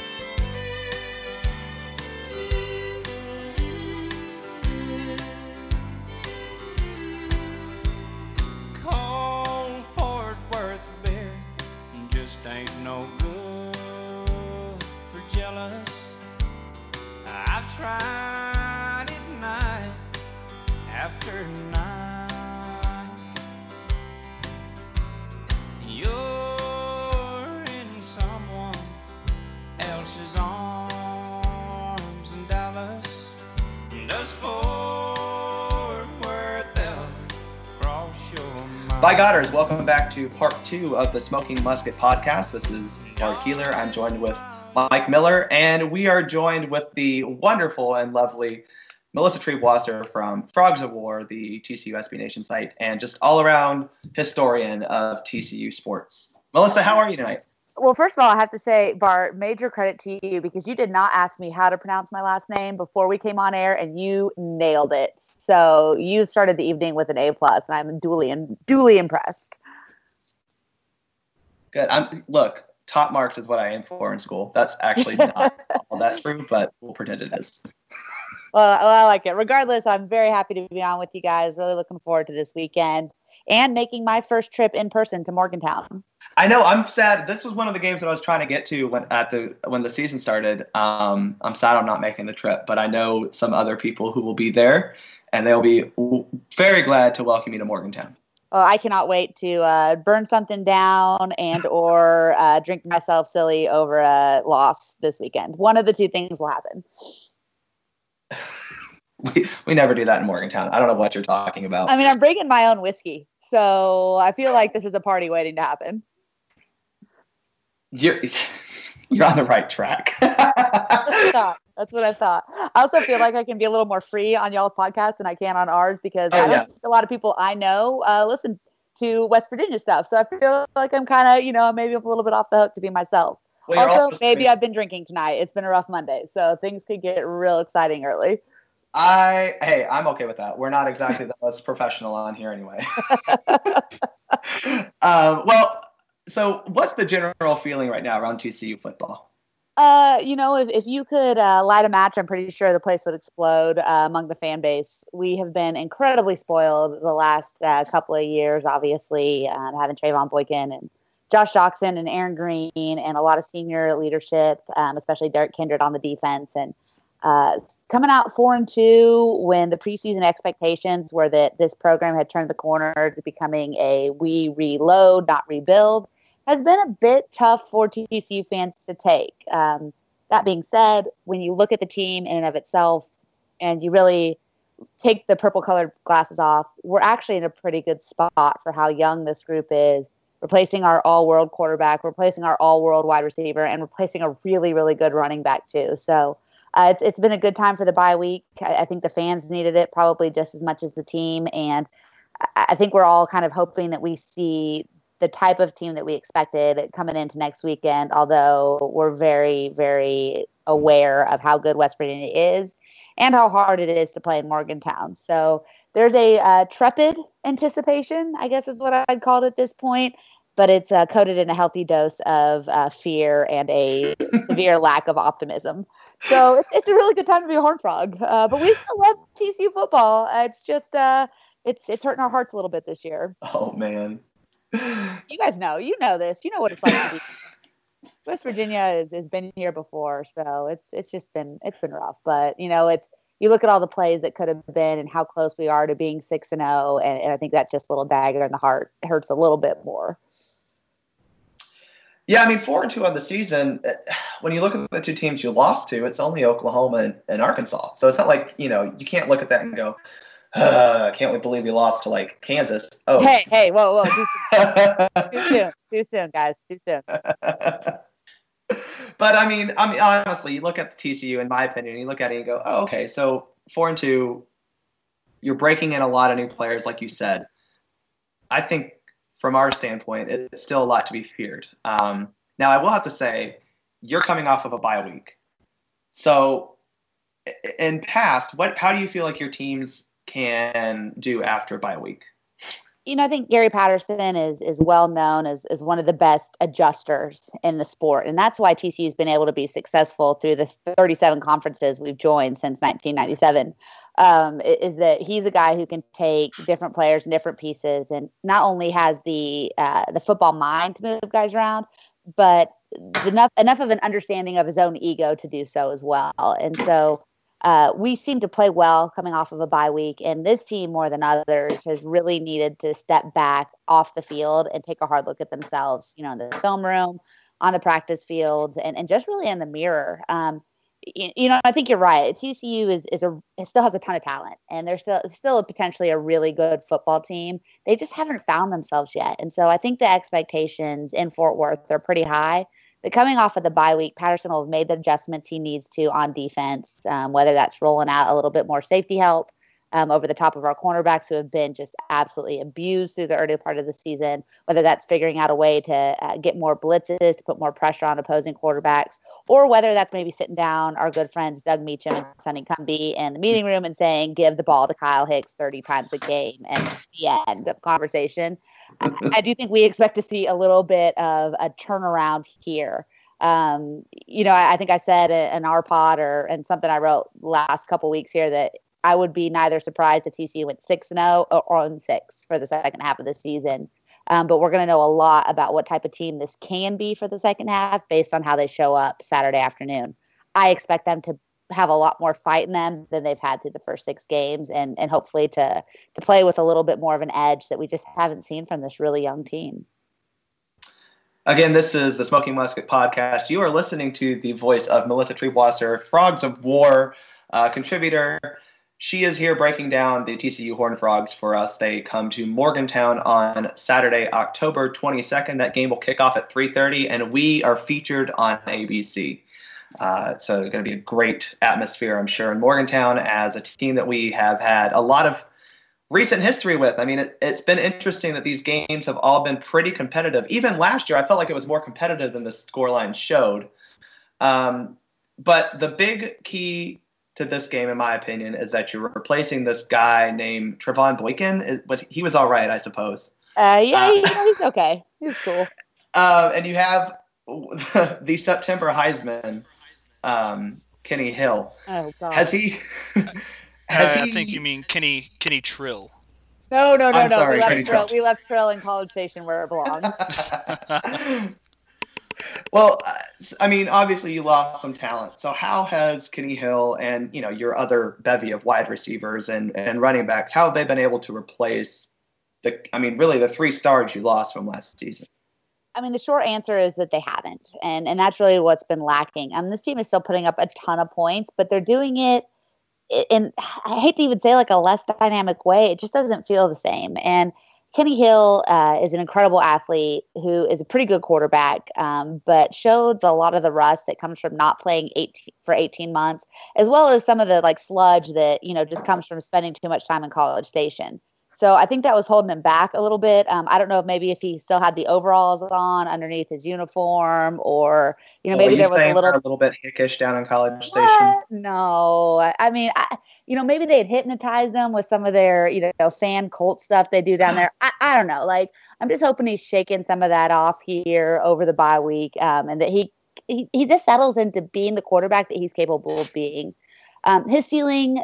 Welcome back to part two of the Smoking Musket podcast. This is Mark Keeler. I'm joined with Mike Miller, and we are joined with the wonderful and lovely Melissa Triebwasser from Frogs O' War, the TCU SB Nation site, and just all around historian of TCU sports. Melissa, how are you tonight? Well, first of all, I have to say, Bart, major credit to you because you did not ask me how to pronounce my last name before we came on air, and you nailed it. So you started the evening with an A plus, and I'm duly and duly impressed. Good. I'm, look, top marks is what I aim for in school. That's actually not <laughs> all that true, but we'll pretend it is. Well, well, I like it. Regardless, I'm very happy to be on with you guys. Really looking forward to this weekend and making my first trip in person to Morgantown. I know. I'm sad. This was one of the games that I was trying to get to when at the when the season started. Um, I'm sad I'm not making the trip, but I know some other people who will be there, and they'll be very glad to welcome you to Morgantown. Well, I cannot wait to uh, burn something down and or uh, drink myself silly over a loss this weekend. One of the two things will happen. <laughs> We we never do that in Morgantown. I don't know what you're talking about. I mean, I'm bringing my own whiskey, so I feel like this is a party waiting to happen. You're you're on the right track. <laughs> That's what I thought. That's what I thought. I also feel like I can be a little more free on y'all's podcast than I can on ours because Oh, I don't yeah. a lot of people I know uh, listen to West Virginia stuff. So I feel like I'm kind of, you know, maybe a little bit off the hook to be myself. Well, also, also maybe. I've been drinking tonight. It's been a rough Monday, so things could get real exciting early. I hey, I'm okay with that. We're not exactly the most <laughs> professional on here anyway. <laughs> um, well, so what's the general feeling right now around TCU football? Uh, you know, if, if you could uh, light a match, I'm pretty sure the place would explode uh, among the fan base. We have been incredibly spoiled the last uh, couple of years, obviously, um, having Trevone Boykin and Josh Doctson and Aaron Green and a lot of senior leadership, um, especially Derek Kindred on the defense. And uh, coming out four and two when the preseason expectations were that this program had turned the corner to becoming a we reload, not rebuild has been a bit tough for TCU fans to take. Um, that being said, when you look at the team in and of itself, and you really take the purple colored glasses off, we're actually in a pretty good spot for how young this group is. Replacing our all world quarterback, replacing our all world wide receiver, and replacing a really, really good running back, too. So uh, it's, it's been a good time for the bye week. I, I think the fans needed it probably just as much as the team. And I, I think we're all kind of hoping that we see the type of team that we expected coming into next weekend, although we're very, very aware of how good West Virginia is and how hard it is to play in Morgantown. So there's a uh, trepid anticipation, I guess is what I'd call it at this point, but it's uh, coated in a healthy dose of uh, fear and a <laughs> severe lack of optimism. So it's, it's a really good time to be a horn frog. Uh, but we still love TCU football. Uh, it's just uh, it's it's hurting our hearts a little bit this year. Oh man. You guys know, you know this. You know what it's like to be <laughs> West Virginia has, has been here before, so it's it's just been it's been rough. But you know, it's you look at all the plays that could have been and how close we are to being six and zero, and I think that just little dagger in the heart hurts a little bit more. Yeah, I mean, four and two on the season. eh, <sighs> When you look at the two teams you lost to, it's only Oklahoma and, and Arkansas. So it's not like you know you can't look at that and go, uh, "Can't we believe we lost to like Kansas?" Oh, Hey, hey, whoa, whoa, too <laughs> soon, too soon, too soon, guys, too soon. <laughs> but I mean, I mean, honestly, you look at the TCU, in my opinion, you look at it and you go, oh, okay, so four and two, you're breaking in a lot of new players, like you said. I think from our standpoint, it's still a lot to be feared. Um, now, I will have to say, you're coming off of a bye week, so in past, what how do you feel like your teams can do after bye week? you know, I think Gary Patterson is is well known as, as one of the best adjusters in the sport. And that's why TCU has been able to be successful through the 37 conferences we've joined since 1997. Um, is that he's a guy who can take different players and different pieces and not only has the uh, the football mind to move guys around, but enough enough of an understanding of his own ego to do so as well. And so uh, we seem to play well coming off of a bye week, and this team more than others has really needed to step back off the field and take a hard look at themselves. You know, in the film room, on the practice fields, and, and just really in the mirror. Um, you, know, I think you're right. TCU is is a still has a ton of talent, and they're still still potentially a really good football team. They just haven't found themselves yet, and so I think the expectations in Fort Worth are pretty high. But coming off of the bye week, Patterson will have made the adjustments he needs to on defense, um, whether that's rolling out a little bit more safety help um, over the top of our cornerbacks who have been just absolutely abused through the early part of the season, whether that's figuring out a way to uh, get more blitzes, to put more pressure on opposing quarterbacks, or whether that's maybe sitting down our good friends Doug Meacham and Sonny Cumbie in the meeting room and saying, give the ball to Kyle Hicks 30 times a game and the end of conversation. I do think we expect to see a little bit of a turnaround here. Um, you know, I, I, think I said in our pod or and something I wrote last couple weeks here that I would be neither surprised if TCU went six and zero oh or on six for the second half of the season. Um, but we're going to know a lot about what type of team this can be for the second half based on how they show up Saturday afternoon. I expect them to have a lot more fight in them than they've had through the first six games, and and hopefully to to play with a little bit more of an edge that we just haven't seen from this really young team. Again, this is the Smoking Musket podcast. You are listening to the voice of Melissa Triebwasser, Frogs O' War uh, contributor. She is here breaking down the TCU Horned Frogs for us. They come to Morgantown on Saturday, October 22nd. That game will kick off at 3:30, and we are featured on ABC. Uh, so it's going to be a great atmosphere, I'm sure, in Morgantown as a team that we have had a lot of recent history with. I mean, it, has been interesting that these games have all been pretty competitive. Even last year, I felt like it was more competitive than the scoreline showed. Um, but the big key to this game, in my opinion, is that you're replacing this guy named Trevone Boykin. Was he was all right, I suppose. Uh, yeah, uh, he's okay. He's cool. <laughs> Uh, and you have <laughs> the September Heisman um, Kenny Hill. Oh God. Has he? <laughs> has uh, he... I think you mean Kenny Kenny Trill. No, no, no, I'm no. Sorry, we, left Trill, Trill. we left Trill in College Station where it belongs. Well, I mean, obviously you lost some talent. So how has Kenny Hill and you know your other bevy of wide receivers and and running backs how have they been able to replace the? I mean, really the three stars you lost from last season. I mean, the short answer is that they haven't, and and that's really what's been lacking. Um, this team is still putting up a ton of points, but they're doing it in I hate to even say like a less dynamic way. It just doesn't feel the same. And Kenny Hill uh, is an incredible athlete who is a pretty good quarterback, um, but showed a lot of the rust that comes from not playing 18, for 18 months, as well as some of the like sludge that you know just comes from spending too much time in College Station. So I think that was holding him back a little bit. Um, I don't know if maybe if he still had the overalls on underneath his uniform, or you know, maybe you there was a little a little bit hickish down in College Station. No, I mean, I, you know, maybe they had hypnotized them with some of their you know fan cult stuff they do down there. <sighs> I, I don't know. Like I'm just hoping he's shaking some of that off here over the bye week, um, and that he, he he just settles into being the quarterback that he's capable of being. Um, his ceiling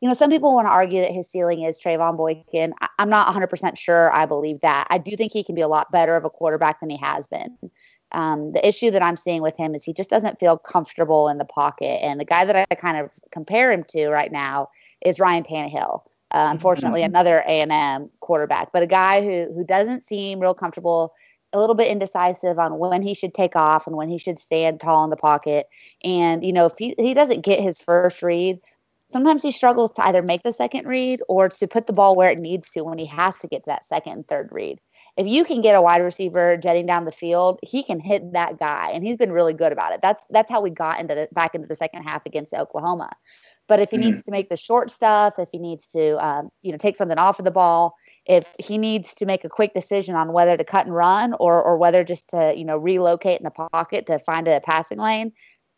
you know, some people want to argue that his ceiling is Trevone Boykin. I- am not 100% sure I believe that. I do think he can be a lot better of a quarterback than he has been. Um, the issue that I'm seeing with him is he just doesn't feel comfortable in the pocket. And the guy that I kind of compare him to right now is Ryan Tannehill. Uh, unfortunately, mm-hmm. another A&M quarterback, but a guy who who doesn't seem real comfortable, a little bit indecisive on when he should take off and when he should stand tall in the pocket. And you know, if he, he doesn't get his first read, sometimes he struggles to either make the second read or to put the ball where it needs to when he has to get to that second and third read. if you can get a wide receiver jetting down the field, he can hit that guy, and he's been really good about it. That's that's how we got into the back into the second half against Oklahoma. But if he Mhm. needs to make the short stuff, if he needs to, um, you know, take something off of the ball, if he needs to make a quick decision on whether to cut and run or or whether just to, you know, relocate in the pocket to find a passing lane,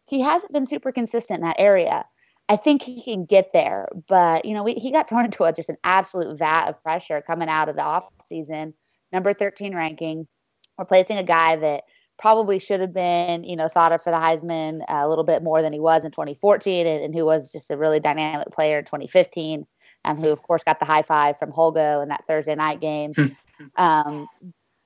he hasn't been super consistent in that area. I think he can get there, but you know, we, he got thrown <laughs> into a, just an absolute vat of pressure coming out of the off season, number 13 ranking, replacing a guy that probably should have been, you know, thought of for the Heisman a little bit more than he was in 2014, and, and who was just a really dynamic player in 2015, um, who of course got the high five from Holgo in that Thursday night game. um,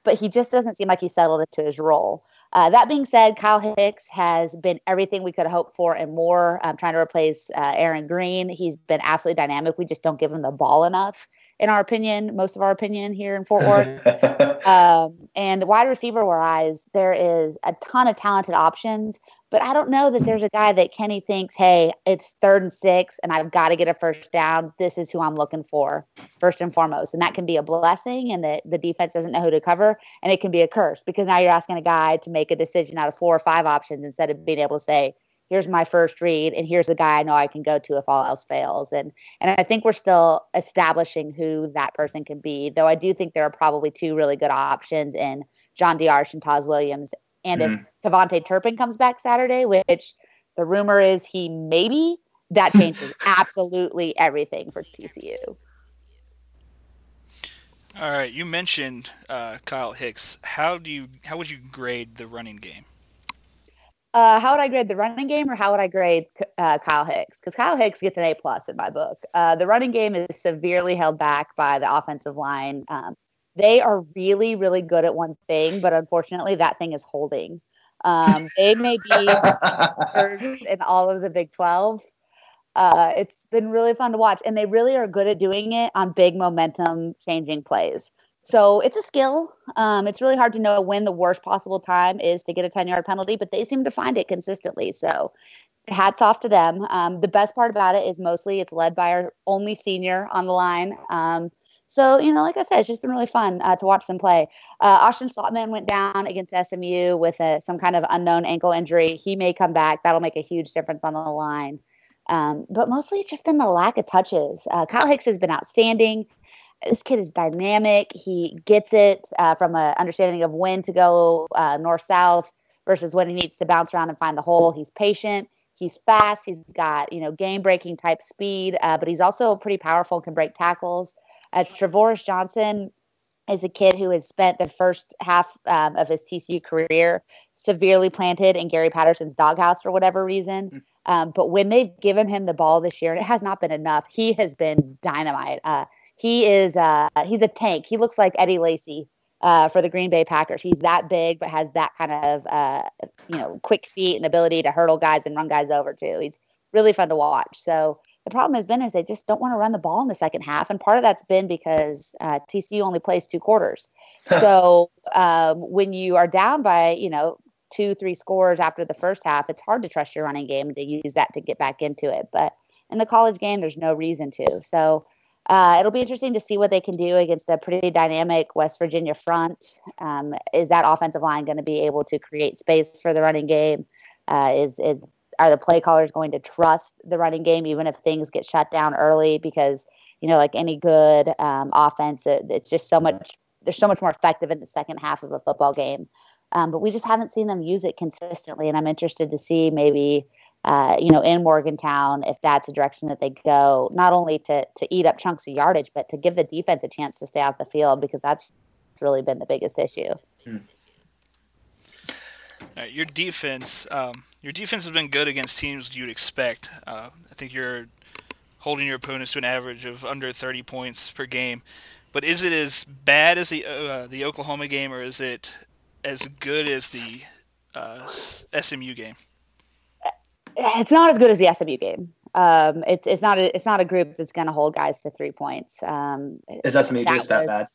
but he just doesn't seem like he settled into his role. Uh, that being said, Kyle Hicks has been everything we could hope for and more. Um, trying to replace uh, Aaron Green, he's been absolutely dynamic. We just don't give him the ball enough, in our opinion, most of our opinion here in Fort <laughs> Worth. um, and wide receiver wise, there is a ton of talented options, but I don't know that there's a guy that Kenny thinks, hey, it's third and six, and I've got to get a first down. This is who I'm looking for first and foremost, and that can be a blessing, and that the defense doesn't know who to cover, and it can be a curse because now you're asking a guy to make a decision out of four or five options instead of being able to say, here's my first read and here's the guy I know I can go to if all else fails. And and I think we're still establishing who that person can be. Though I do think there are probably two really good options in John Diarse and Taj Williams. And if KaVontae Turpin comes back Saturday, which the rumor is he maybe, that <laughs> changes absolutely everything for TCU. All right, you mentioned uh, Kyle Hicks. How do you how would you grade the running game? Uh, how would I grade the running game, or how would I grade uh, Kyle Hicks? Because Kyle Hicks gets an A plus in my book. Uh, the running game is severely held back by the offensive line. Um, they are really, really good at one thing, but unfortunately, that thing is holding. Um, they may be <laughs> first in all of the Big Twelve. Uh, it's been really fun to watch, and they really are good at doing it on big momentum changing plays. So it's a skill. Um, it's really hard to know when the worst possible time is to get a 10 yard penalty, but they seem to find it consistently. So hats off to them. Um, the best part about it is mostly it's led by our only senior on the line. Um, so, you know, like I said, it's just been really fun uh, to watch them play. Uh, Austin Schlottmann went down against SMU with a, some kind of unknown ankle injury. He may come back. That'll make a huge difference on the line. Um, but mostly it's just been the lack of touches. Uh, Kyle Hicks has been outstanding this kid is dynamic. He gets it uh, from an understanding of when to go uh, north south versus when he needs to bounce around and find the hole. He's patient. He's fast. He's got you know game breaking type speed, uh, but he's also pretty powerful. Can break tackles. Uh, Trevorris Johnson is a kid who has spent the first half um, of his TCU career severely planted in Gary Patterson's doghouse for whatever reason. Um, but when they've given him the ball this year, and it has not been enough, he has been dynamite. Uh, he is uh, he's a tank. He looks like Eddie Lacy uh, for the Green Bay Packers. He's that big, but has that kind of uh, you know quick feet and ability to hurdle guys and run guys over too. He's really fun to watch. So the problem has been is they just don't want to run the ball in the second half, and part of that's been because uh, TCU only plays two quarters. <laughs> so um, when you are down by you know two three scores after the first half, it's hard to trust your running game to use that to get back into it. But in the college game, there's no reason to. So uh, it'll be interesting to see what they can do against a pretty dynamic West Virginia front. Um, is that offensive line going to be able to create space for the running game? Uh, is is are the play callers going to trust the running game even if things get shut down early? Because you know, like any good um, offense, it, it's just so much. They're so much more effective in the second half of a football game. Um, but we just haven't seen them use it consistently, and I'm interested to see maybe uh, you know, in Morgantown, if that's a direction that they go, not only to to eat up chunks of yardage, but to give the defense a chance to stay off the field because that's really been the biggest issue. Uh, your defense, um, your defense has been good against teams you'd expect. Uh, I think you're holding your opponents to an average of under 30 points per game. But is it as bad as the uh, the Oklahoma game, or is it as good as the uh, SMU game? It's not as good as the SMU game. Um, it's it's not a, it's not a group that's going to hold guys to three points. Um, Is SMU just that bad?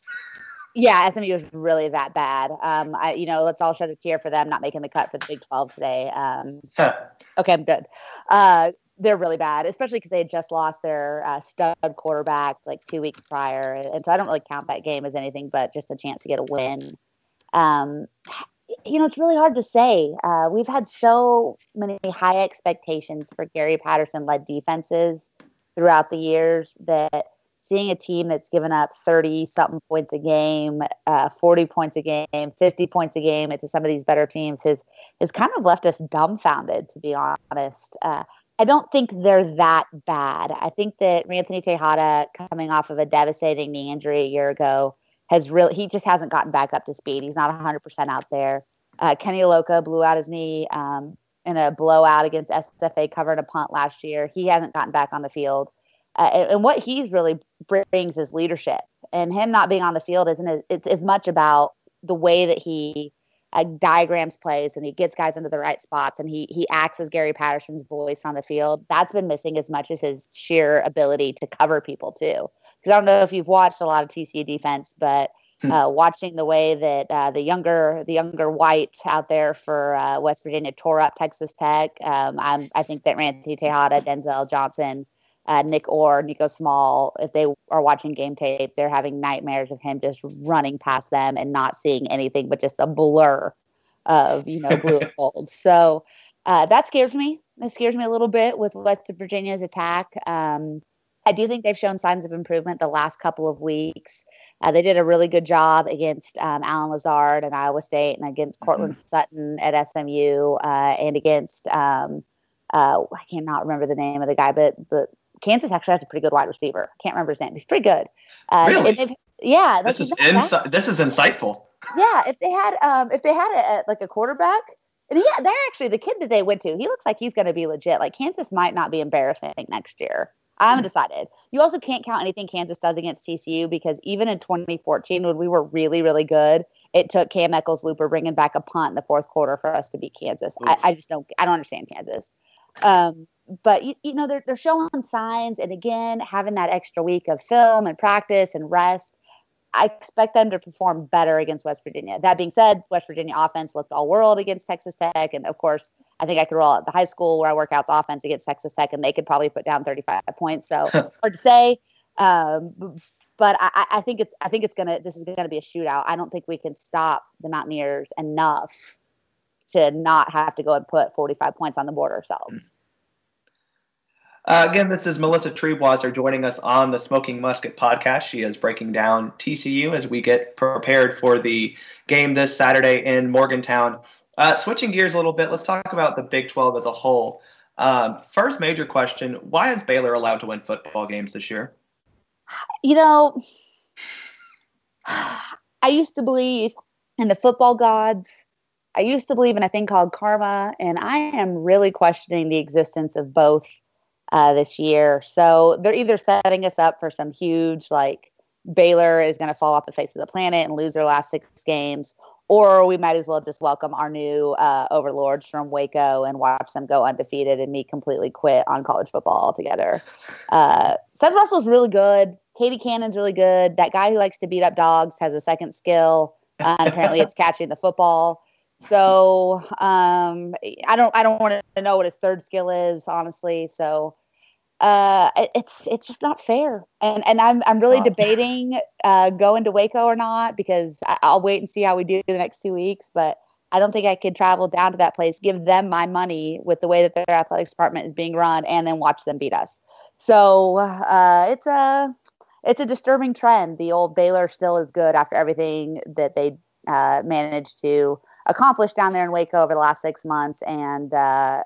Yeah, SMU was really that bad. Um, I, you know, let's all shed a tear for them not making the cut for the Big 12 today. Um, okay, I'm good. Uh, they're really bad, especially because they had just lost their uh, stud quarterback like two weeks prior, and so I don't really count that game as anything but just a chance to get a win. Um, you know, it's really hard to say. Uh, we've had so many high expectations for Gary Patterson led defenses throughout the years that seeing a team that's given up 30 something points a game, uh, 40 points a game, 50 points a game into some of these better teams has, has kind of left us dumbfounded, to be honest. Uh, I don't think they're that bad. I think that Ranthony Texada, coming off of a devastating knee injury a year ago, has really, he just hasn't gotten back up to speed. He's not 100% out there. Uh, Kenny Iloka blew out his knee um, in a blowout against SFA, covering a punt last year. He hasn't gotten back on the field. Uh, and, what he's really brings is leadership. And him not being on the field isn't as, it's as much about the way that he uh, diagrams plays and he gets guys into the right spots and he he acts as Gary Patterson's voice on the field. That's been missing as much as his sheer ability to cover people too. Because I don't know if you've watched a lot of TCU defense, but hmm. uh, watching the way that uh, the younger the younger white out there for uh, West Virginia tore up Texas Tech, um, I'm, I think that Ranthony Texada, Denzel Johnson, uh, Nick Orr, Niko Small, if they are watching game tape, they're having nightmares of him just running past them and not seeing anything but just a blur of, you know, blue and <laughs> gold. So uh, that scares me. It scares me a little bit with West Virginia's attack. Um, I do think they've shown signs of improvement the last couple of weeks. Uh, they did a really good job against um, Allen Lazard and Iowa State and against Courtland mm-hmm. Sutton at SMU uh, and against um, uh, I cannot remember the name of the guy, but but Kansas actually has a pretty good wide receiver. I can't remember his name. He's pretty good. Uh, really? yeah. This is insi- this is insightful. Yeah, if they had um if they had a, a, like a quarterback, and yeah, they're actually the kid that they went to. He looks like he's going to be legit. Like Kansas might not be embarrassing next year. I haven't decided. You also can't count anything Kansas does against TCU because even in 2014 when we were really really good, it took Cam Echols-Luper bringing back a punt in the fourth quarter for us to beat Kansas. I, I, just don't I don't understand Kansas. Um, but you, you know they're, they're showing signs and again having that extra week of film and practice and rest i expect them to perform better against west virginia. That being said west virginia offense looked all world against texas tech and of course i think i could roll out the high school where i work out's offense against texas tech and they could probably put down 35 points so <laughs> hard to say. Um, but I, I think it's i think it's gonna this is gonna be a shootout. I don't think we can stop the mountaineers enough to not have to go and put 45 points on the board ourselves uh, again, this is Melissa Triebwasser joining us on the Smoking Musket podcast. She is breaking down TCU as we get prepared for the game this Saturday in Morgantown. Uh, switching gears a little bit, let's talk about the Big 12 as a whole. Um, first major question why is Baylor allowed to win football games this year? You know, <sighs> I used to believe in the football gods. I used to believe in a thing called karma, and I am really questioning the existence of both uh, this year. So they're either setting us up for some huge, like Baylor is going to fall off the face of the planet and lose their last six games, or we might as well just welcome our new uh, overlords from Waco and watch them go undefeated and me completely quit on college football altogether. <laughs> Uh, Seth Russell's really good. KD Cannon's really good. That guy who likes to beat up dogs has a second skill. Uh, apparently, it's <laughs> catching the football. So um, I don't I don't want to know what his third skill is, honestly. So uh, it's it's just not fair. And and I'm I'm really debating uh, going to Waco or not because I, will wait and see how we do the next two weeks. But I don't think I could travel down to that place, give them my money with the way that their athletics department is being run, and then watch them beat us. So uh, it's a it's a disturbing trend. The old Baylor still is good after everything that they uh, managed to accomplish down there in Waco over the last six months, and uh,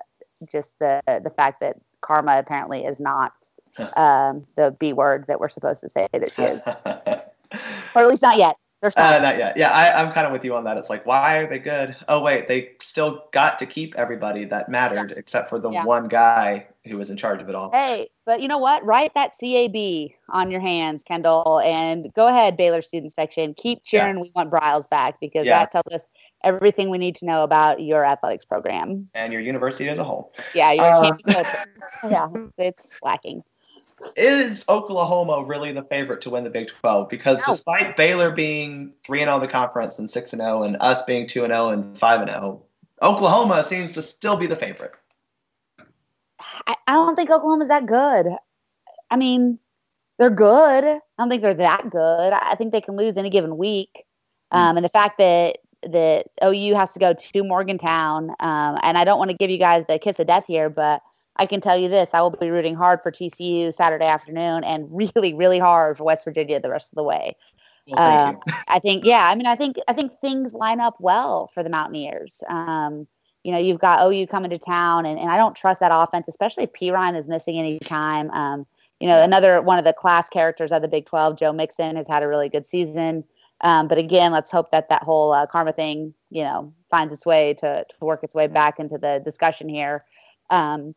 just the the fact that karma apparently is not <laughs> um, the B word that we're supposed to say that she is, <laughs> or at least not yet. Uh, not yet. Yeah, I, am kind of with you on that. It's like, why are they good? Oh wait, they still got to keep everybody that mattered, yeah. except for the yeah. one guy who was in charge of it all. Hey, but you know what? Write that CAB on your hands, Kendall, and go ahead, Baylor student section. Keep cheering. Yeah. We want Briles back because that tells us everything we need to know about your athletics program and your university as a whole. Yeah, your uh, culture. <laughs> yeah, it's lacking. Is Oklahoma really the favorite to win the Big 12? Because no. despite Baylor being 3 0 in the conference and 6 0, and us being 2 0 and 5 0, Oklahoma seems to still be the favorite. I, I don't think Oklahoma's that good. I mean, they're good. I don't think they're that good. I think they can lose any given week. Um, and the fact that that OU has to go to Morgantown, um, and I don't want to give you guys the kiss of death here, but I can tell you this: I will be rooting hard for TCU Saturday afternoon, and <laughs> really, really hard for West Virginia the rest of the way. Well, Uh. <laughs> I think, yeah, I mean, I think, I think things line up well for the Mountaineers. Um, you know, you've got OU coming to town, and, and I don't trust that offense, especially if Perine is missing any time. Um, you know, another one of the class characters of the Big 12, Joe Mixon, has had a really good season. Um, but again, let's hope that that whole uh, karma thing, you know, finds its way to, to work its way back into the discussion here. Um,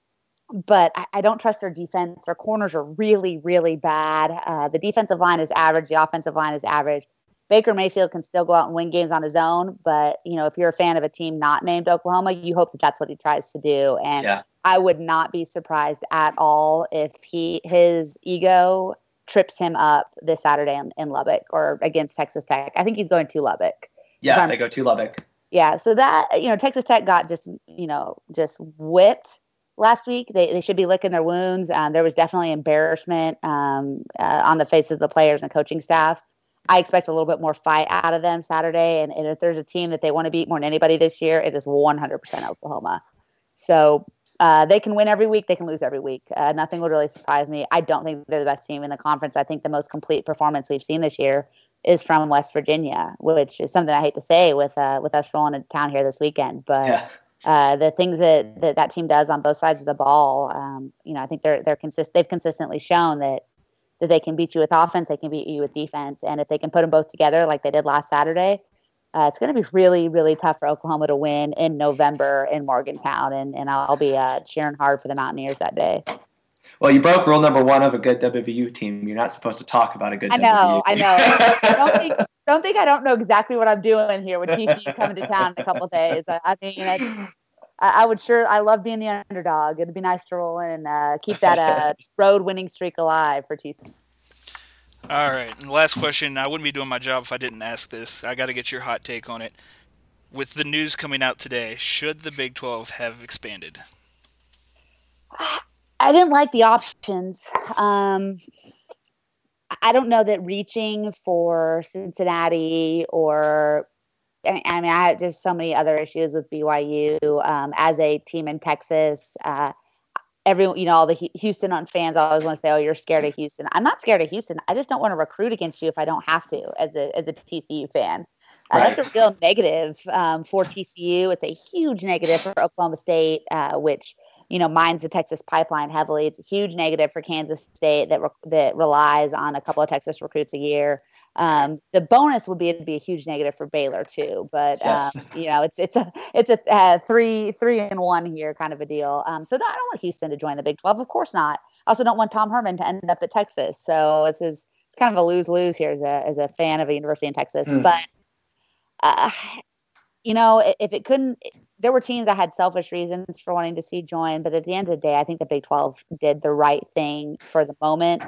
but I, I don't trust their defense. Their corners are really, really bad. Uh, the defensive line is average. The offensive line is average. Baker Mayfield can still go out and win games on his own, but you know if you're a fan of a team not named Oklahoma, you hope that that's what he tries to do. And Yeah. I would not be surprised at all if he his ego trips him up this Saturday in, in Lubbock or against Texas Tech. I think he's going to Lubbock. Yeah, they go to Lubbock. Yeah, so that you know, Texas Tech got just you know just whipped last week. They they should be licking their wounds. Um, there was definitely embarrassment um, uh, on the faces of the players and the coaching staff. I expect a little bit more fight out of them Saturday, and, and if there's a team that they want to beat more than anybody this year, it is 100% Oklahoma. So uh, they can win every week, they can lose every week. Uh, nothing would really surprise me. I don't think they're the best team in the conference. I think the most complete performance we've seen this year is from West Virginia, which is something I hate to say with uh, with us rolling into town here this weekend. But Yeah. uh, the things that, that that team does on both sides of the ball, um, you know, I think they're they're consist they've consistently shown that that they can beat you with offense, they can beat you with defense, and if they can put them both together like they did last Saturday, uh, it's going to be really really tough for Oklahoma to win in November in Morgantown, and and I'll be uh, cheering hard for the Mountaineers that day. Well, you broke rule number one of a good WVU team. You're not supposed to talk about a good I know, I know. <laughs> don't think don't think I don't know exactly what I'm doing here with TCU coming to town in a couple of days. I, I mean, I, I would sure. I love being the underdog. It'd be nice to roll in and uh, keep that uh, <laughs> road winning streak alive for TCU. All right, and last question. I wouldn't be doing my job if I didn't ask this. I got to get your hot take on it. With the news coming out today, should the Big 12 have expanded? I didn't like the options. Um, I don't know that reaching for Cincinnati or I mean, I there's so many other issues with BYU um, as a team in Texas. Uh, everyone, you know, all the Houston on fans always want to say, "Oh, you're scared of Houston." I'm not scared of Houston. I just don't want to recruit against you if I don't have to, as a as a TCU fan. Uh, That's a real negative um, for TCU. It's a huge negative for Oklahoma State, uh, which you know mines the Texas pipeline heavily. It's a huge negative for Kansas State that re- that relies on a couple of Texas recruits a year. Um, the bonus would be it'd be a huge negative for Baylor too, but Yes. um, you know it's it's a it's a uh, three three and one here kind of a deal. Um, so no, I don't want Houston to join the Big Twelve, of course not. I also don't want Tom Herman to end up at Texas. So it's his, it's kind of a lose lose here as a as a fan of a university in Texas, Mm. but uh, you know, if it couldn't, there were teams that had selfish reasons for wanting to see join, but at the end of the day, I think the Big 12 did the right thing for the moment.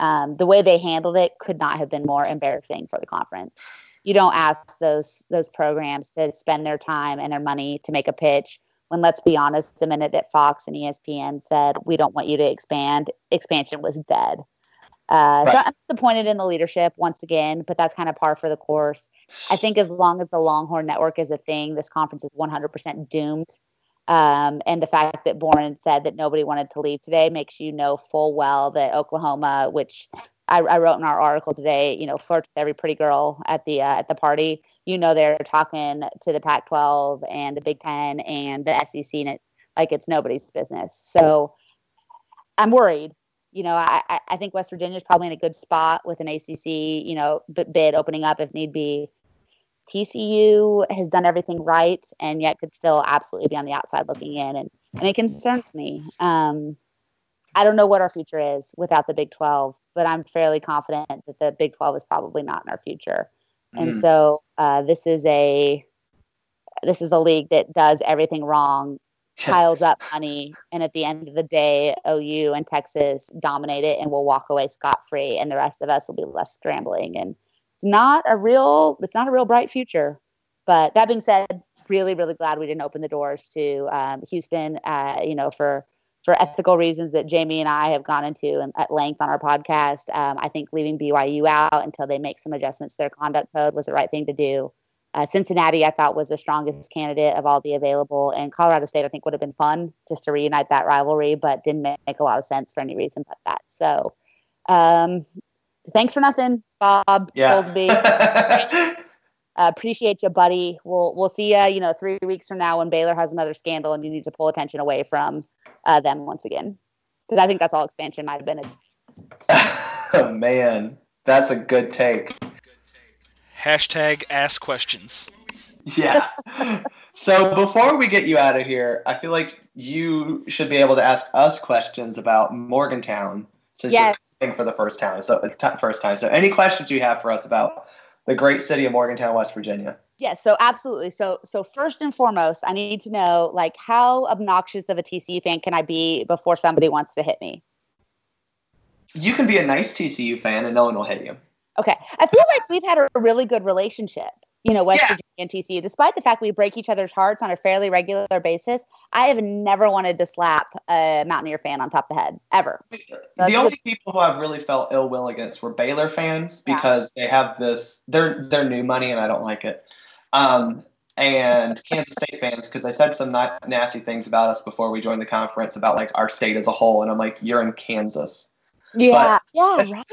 Um, the way they handled it could not have been more embarrassing for the conference. You don't ask those those programs to spend their time and their money to make a pitch when, let's be honest, the minute that Fox and ESPN said we don't want you to expand, expansion was dead. Uh, So I'm disappointed in the leadership once again, but that's kind of par for the course. I think as long as the Longhorn Network is a thing, this conference is 100% doomed. Um, and the fact that Boren said that nobody wanted to leave today makes you know full well that Oklahoma, which I, I wrote in our article today, you know, flirts with every pretty girl at the uh, at the party. You know, they're talking to the Pac-12 and the Big Ten and the SEC, and it like it's nobody's business. So I'm worried. You know, I, I- think West Virginia is probably in a good spot with an ACC, you know, bid opening up if need be. TCU has done everything right and yet could still absolutely be on the outside looking in, and and it concerns me. Um, I don't know what our future is without the Big 12, but I'm fairly confident that the Big 12 is probably not in our future. And Mm. so uh, this is a this is a league that does everything wrong, <laughs> piles up money, and at the end of the day, OU and Texas dominate it and will walk away scot free, and the rest of us will be left scrambling. And not a real it's not a real bright future. But that being said, really really glad we didn't open the doors to um, Houston. Uh, you know for for ethical reasons that Jamie and I have gone into at length on our podcast. Um, I think leaving BYU out until they make some adjustments to their conduct code was the right thing to do. Uh, Cincinnati, I thought, was the strongest candidate of all the available, and Colorado State, I think, would have been fun just to reunite that rivalry, but didn't make a lot of sense for any reason but that. So, um, thanks for nothing, Bob Yeah. Bowlsby. <laughs> Uh, appreciate you, buddy. We'll we'll see you, you know, three weeks from now when Baylor has another scandal and you need to pull attention away from uh, them once again. Because I think that's all expansion might have been. Oh, <laughs> man, that's a good take. Hashtag ask questions. Yeah. <laughs> so before we get you out of here, I feel like you should be able to ask us questions about Morgantown since Yes. For the first time. So uh, t- first time. So any questions you have for us about the great city of Morgantown, West Virginia? Yes, so absolutely. So so first and foremost, I need to know like how obnoxious of a TCU fan can I be before somebody wants to hit me? You can be a nice TCU fan and no one will hit you. Okay. I feel like we've had a really good relationship, you know, West Virginia and TCU, despite the fact we break each other's hearts on a fairly regular basis. I have never wanted to slap a Mountaineer fan on top of the head, ever. the only people who I've really felt ill will against were Baylor fans because they have this they're they're new money and I don't like it. Um, and Kansas State fans because I said some na- nasty things about us before we joined the conference about like our state as a whole, and I'm like, you're in Kansas. Yeah. yeah, right?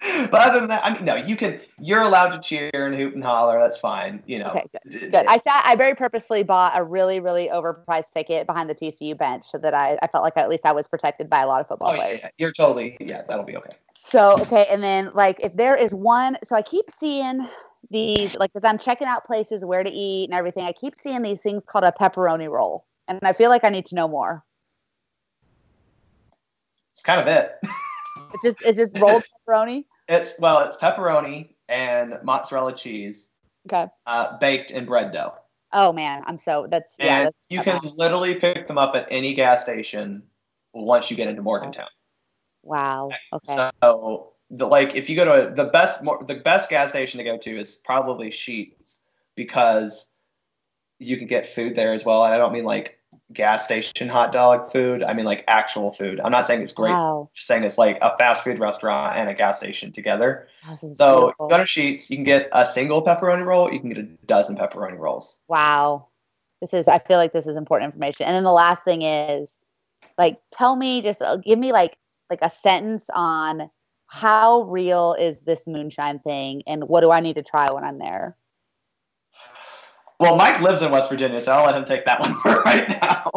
<laughs> But other than that, I mean, no, you can. You're allowed to cheer and hoot and holler. That's fine. You know. Okay, good. Good. I sat. I very purposefully bought a really, really overpriced ticket behind the TCU bench so that I, I felt like at least I was protected by a lot of football Oh yeah, players. yeah, you're totally. Yeah, that'll be okay. So okay, and then like if there is one, so I keep seeing these like as I'm checking out places where to eat and everything. I keep seeing these things called a pepperoni roll, and I feel like I need to know more. It's kind of it. <laughs> It's just it's just rolled <laughs> pepperoni. It's well, it's pepperoni and mozzarella cheese Okay. uh, baked in bread dough. Oh man, I'm so that's yeah. That's, you can literally pick them up at any gas station once you get into Morgantown. wow. Okay. So, the, like, if you go to the best, the best gas station to go to is probably Sheetz because you can get food there as well. And I don't mean like gas station hot dog food. I mean like actual food. I'm not saying it's great. Wow. I'm just saying it's like a fast food restaurant and a gas station together. So beautiful. you go to Sheetz, you can get a single pepperoni roll. You can get a dozen pepperoni rolls. Wow. This is I feel like this is important information. And then the last thing is like tell me just uh, give me like like a sentence on how real is this moonshine thing and what do I need to try when I'm there? Well, Mike lives in West Virginia, so I'll let him take that <laughs> one for right now.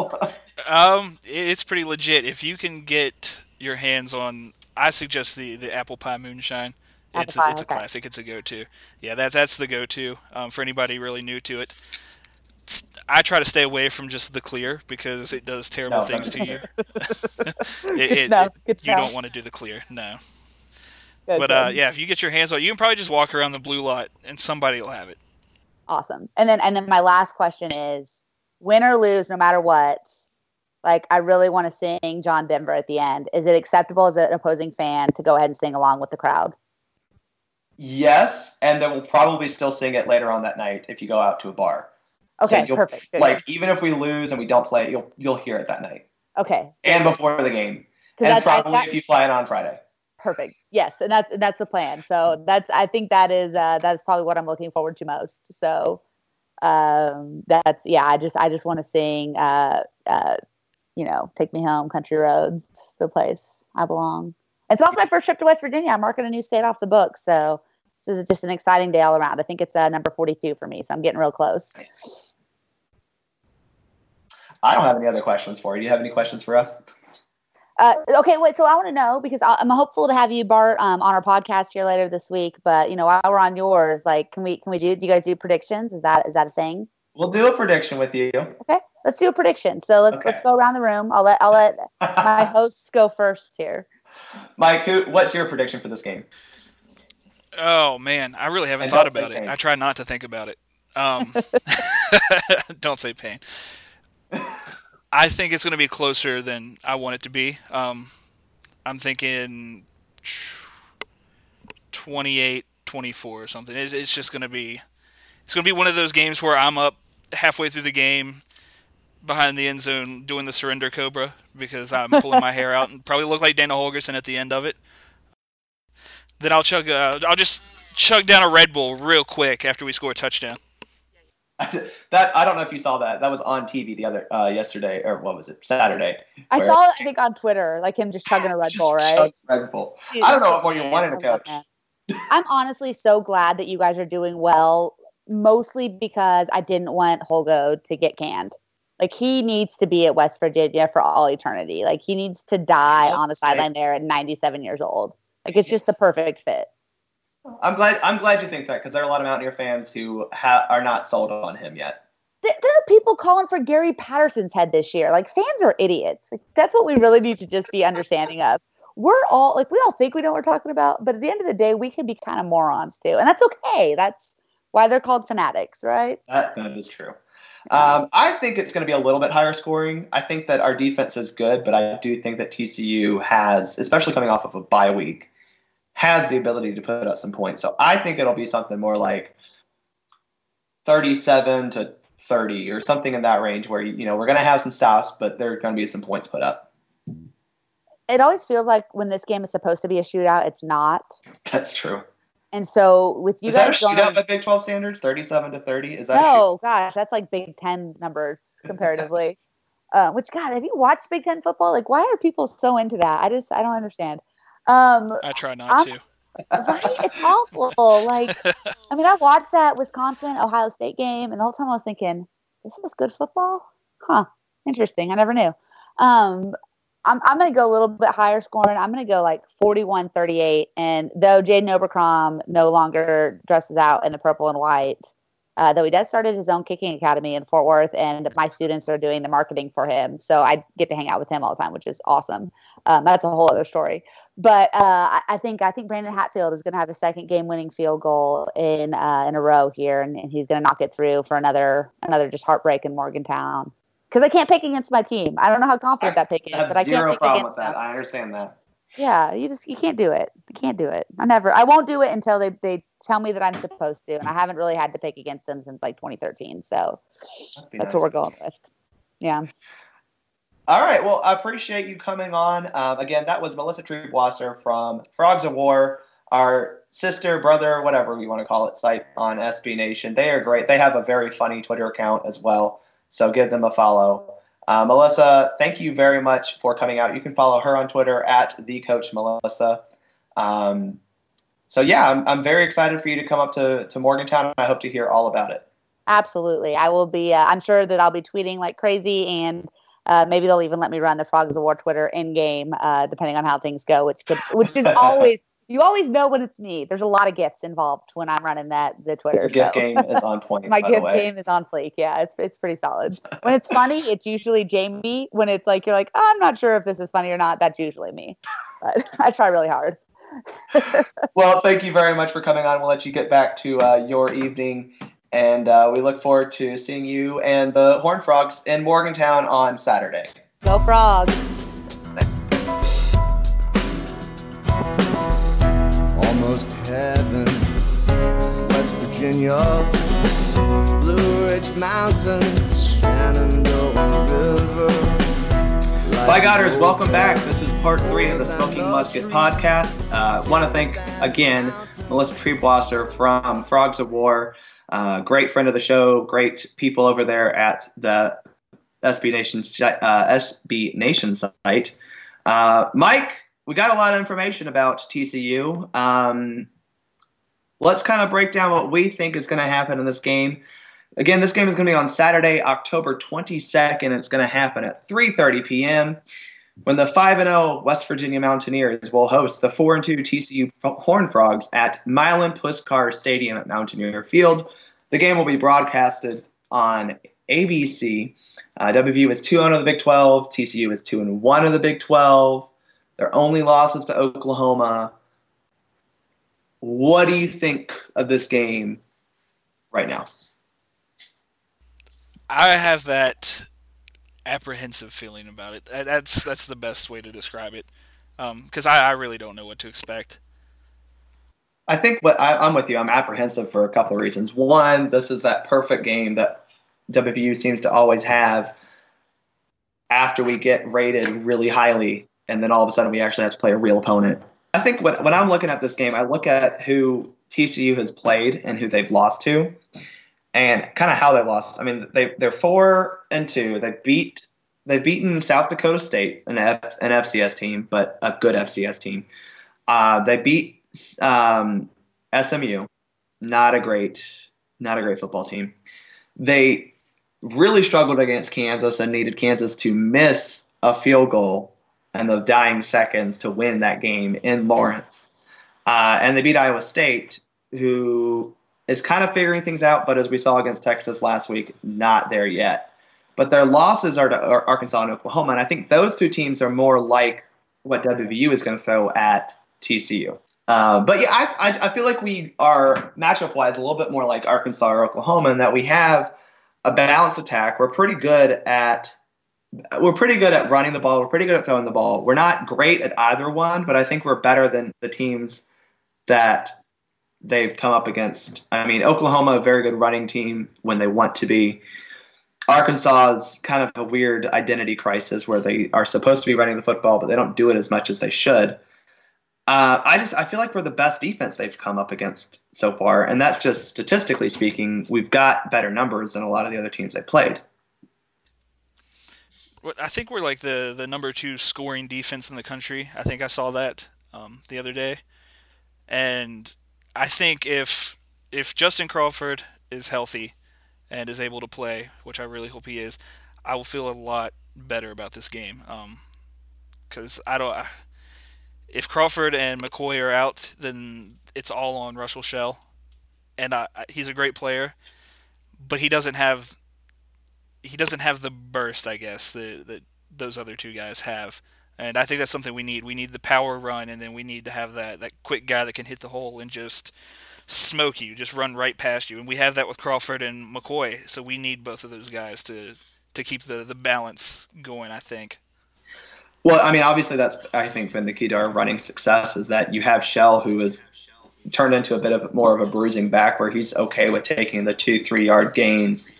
Um, it's pretty legit. If you can get your hands on, I suggest the the apple pie moonshine. Apple it's pie, a, it's okay. a classic. It's a go-to. Yeah, that's that's the go-to um, for anybody really new to it. I try to stay away from just the clear because it does terrible No, things to you. <laughs> <laughs> Good It- to it- know, it- you know. don't want to do the clear, no. Good, but uh, yeah, if you get your hands on, it, you can probably just walk around the blue lot and somebody will have it. Awesome. And then and then my last question is win or lose, no matter what, like I really want to sing John Denver at the end. Is it acceptable as an opposing fan to go ahead and sing along with the crowd? Yes, and then we'll probably still sing it later on that night if you go out to a bar. Okay, you'll- perfect. Good. Like even if we lose and we don't play, you'll you'll hear it that night Okay. and before the game, and that's- I- probably that- if you fly it on Friday. Perfect. Yes, and that's that's the plan. So that's I think that is uh, that's probably what I'm looking forward to most. So um, that's yeah. I just I just want to sing. Uh, uh, you know, take me home, country roads, the place I belong. It's also my first trip to West Virginia. I'm marking a new state off the book, so this is just an exciting day all around. I think it's uh, number 42 for me, so I'm getting real close. I don't have any other questions for you. Do you have any questions for us? Uh, okay, wait. So I want to know because I- I'm hopeful to have you, Bart, um, on our podcast here later this week. But you know, while we're on yours, like, can we can we do? Do you guys do predictions? Is that is that a thing? We'll do a prediction with you. Okay, let's do a prediction. So let's let's go around the room. I'll let I'll let my <laughs> hosts go first here. Mike, who? What's your prediction for this game? Oh man, I really haven't And thought about it. pain. I try not to think about it. Um, <laughs> <laughs> don't say pain. I think it's going to be closer than I want it to be. Um, I'm thinking 28 24 or something. It's, it's just going to be it's going to be one of those games where I'm up halfway through the game behind the end zone doing the surrender cobra because I'm pulling my hair out and probably look like Dana Holgorsen at the end of it. Then I'll chug. Uh, I'll just chug down a Red Bull real quick after we score a touchdown. <laughs> that I don't know if you saw that. That was on TV the other uh, yesterday, or what was it? Saturday. I where- saw it, I think, on Twitter, like him just chugging a Red <laughs> Bull, right? Red Bull. I don't know what more you wanted to coach. I'm honestly so glad that you guys are doing well, mostly because I didn't want Holgo to get canned. Like he needs to be at West Virginia for all eternity. Like he needs to die on the sideline there at 97 years old. Like it's just the perfect fit. I'm glad. I'm glad you think that because there are a lot of Mountaineer fans who ha- are not sold on him yet. There, there are people calling for Gary Patterson's head this year. Like fans are idiots. Like that's what we really need to just be understanding of. We're all like we all think we know what we're talking about, but at the end of the day, we can be kind of morons too, and that's okay. That's why they're called fanatics, right? That that is true. Um, I think it's going to be a little bit higher scoring. I think that our defense is good, but I do think that TCU has, especially coming off of a bye week, has the ability to put up some points. So I think it'll be something more like 37 to 30 or something in that range where, you know, we're going to have some stops, but there are going to be some points put up. It always feels like when this game is supposed to be a shootout, it's not. That's true. And so with you is that a guys going, shootout by Big 12 standards? 37 to 30? Is that no, gosh, that's like Big Ten numbers comparatively. <laughs> uh, which God, have you watched Big Ten football? Like, why are people so into that? I just I don't understand. Um, I try not I'm- to. right? It's <laughs> awful. Like, <laughs> I mean, I watched that Wisconsin Ohio State game, and the whole time I was thinking, this is good football? Huh. Interesting. I never knew. Um, I'm, I'm going to go a little bit higher scoring. I'm going to go like 41 38. And though Jaden Oberkrom no longer dresses out in the purple and white, uh, though he does started his own kicking academy in Fort Worth, and my students are doing the marketing for him. So I get to hang out with him all the time, which is awesome. Um, that's a whole other story. But uh, I, I think I think Brandon Hatfield is going to have a second game-winning field goal in uh, in a row here, and, and he's going to knock it through for another another just heartbreak in Morgantown. Because I can't pick against my team. I don't know how confident that pick is, <laughs> I have but I can't pick problem against with that. them. I understand that. Yeah, you just you can't do it. You can't do it. I never. I won't do it until they they tell me that I'm supposed to, and I haven't really had to pick against them since like 2013. So that's nice. what we're going with. Yeah. All right. Well, I appreciate you coming on. Um, again, that was Melissa Triebwasser from Frogs O' War, our sister, brother, whatever you want to call it, site on SB Nation. They are great. They have a very funny Twitter account as well. So give them a follow. Uh, Melissa, thank you very much for coming out. You can follow her on Twitter at the Coach Melissa. Um, so yeah, I'm, I'm very excited for you to come up to, to Morgantown, and I hope to hear all about it. Absolutely. I will be, uh, I'm sure that I'll be tweeting like crazy and uh, maybe they'll even let me run the Frogs O' War Twitter in game, uh, depending on how things go, which could, which is <laughs> always, you always know when it's me. There's a lot of gifts involved when I'm running that, the Twitter. Your gift game is on <laughs> point. My by the gift game is on fleek. Yeah, it's it's pretty solid. <laughs> When it's funny, it's usually Jamie. When it's like you're like, oh, I'm not sure if this is funny or not, that's usually me. But I try really hard. Well, thank you very much for coming on. We'll let you get back to uh, your evening. And uh, we look forward to seeing you and the Horned Frogs in Morgantown on Saturday. Go frogs. Almost heaven, West Virginia, Blue Ridge Mountains, Shenandoah River. By Godders, welcome back. This is part three of the Smoking Musket podcast. Uh, Want to thank again Melissa Triebwasser from Frogs O' War, uh, great friend of the show, great people over there at the SB Nation uh, SB Nation site. Uh, Mike, we got a lot of information about TCU. Um, let's kind of break down what we think is going to happen in this game. Again, this game is going to be on Saturday, October 22nd. It's going to happen at 3:30 p.m. when the 5 and 0 West Virginia Mountaineers will host the 4 and 2 TCU Horned Frogs at Milan Puskar Stadium at Mountaineer Field. The game will be broadcasted on ABC. Uh, WVU is 2 0 of the Big 12. TCU is 2 and 1 of the Big 12. Their only losses to Oklahoma. What do you think of this game right now? I have that apprehensive feeling about it. That's that's the best way to describe it, um, because I, I really don't know what to expect. I think what I, I'm with you. I'm apprehensive for a couple of reasons. One, this is that perfect game that WVU seems to always have. after we get rated really highly, and then all of a sudden we actually have to play a real opponent. I think when, when I'm looking at this game, I look at who TCU has played and who they've lost to, and kind of how they lost. I mean, they they're four and two. They beat they've beaten South Dakota State, an F, an FCS team, but a good FCS team. Uh, they beat um, SMU, not a great not a great football team. They really struggled against Kansas and needed Kansas to miss a field goal in the dying seconds to win that game in Lawrence. Uh, and they beat Iowa State, who is kind of figuring things out, but as we saw against Texas last week, not there yet. But their losses are to Arkansas and Oklahoma, and I think those two teams are more like what WVU is going to throw at TCU. Uh, but yeah, I, I, I feel like we are matchup wise a little bit more like Arkansas or Oklahoma in that we have a balanced attack. We're pretty good at we're pretty good at running the ball. We're pretty good at throwing the ball. We're not great at either one, but I think we're better than the teams that they've come up against. I mean, Oklahoma, a very good running team when they want to be. Arkansas is kind of a weird identity crisis where they are supposed to be running the football, but they don't do it as much as they should. Uh, I just I feel like we're the best defense they've come up against so far, and that's just statistically speaking. We've got better numbers than a lot of the other teams they played. I think we're like the the number two scoring defense in the country. I think I saw that um, the other day, and I think if if Justin Crawford is healthy and is able to play, which I really hope he is, I will feel a lot better about this game. Because um, I don't, if Crawford and McCoy are out, then it's all on Rushel Shell, and I, he's a great player, but he doesn't have he doesn't have the burst, I guess, that, that those other two guys have. And I think that's something we need. We need the power run, and then we need to have that, that quick guy that can hit the hole and just smoke you, just run right past you. And we have that with Crawford and McCoy, so we need both of those guys to to keep the, the balance going, I think. Well, I mean, obviously that's I think been the key to our running success is that you have Shell who has turned into a bit of more of a bruising back where he's okay with taking the two, three yard gains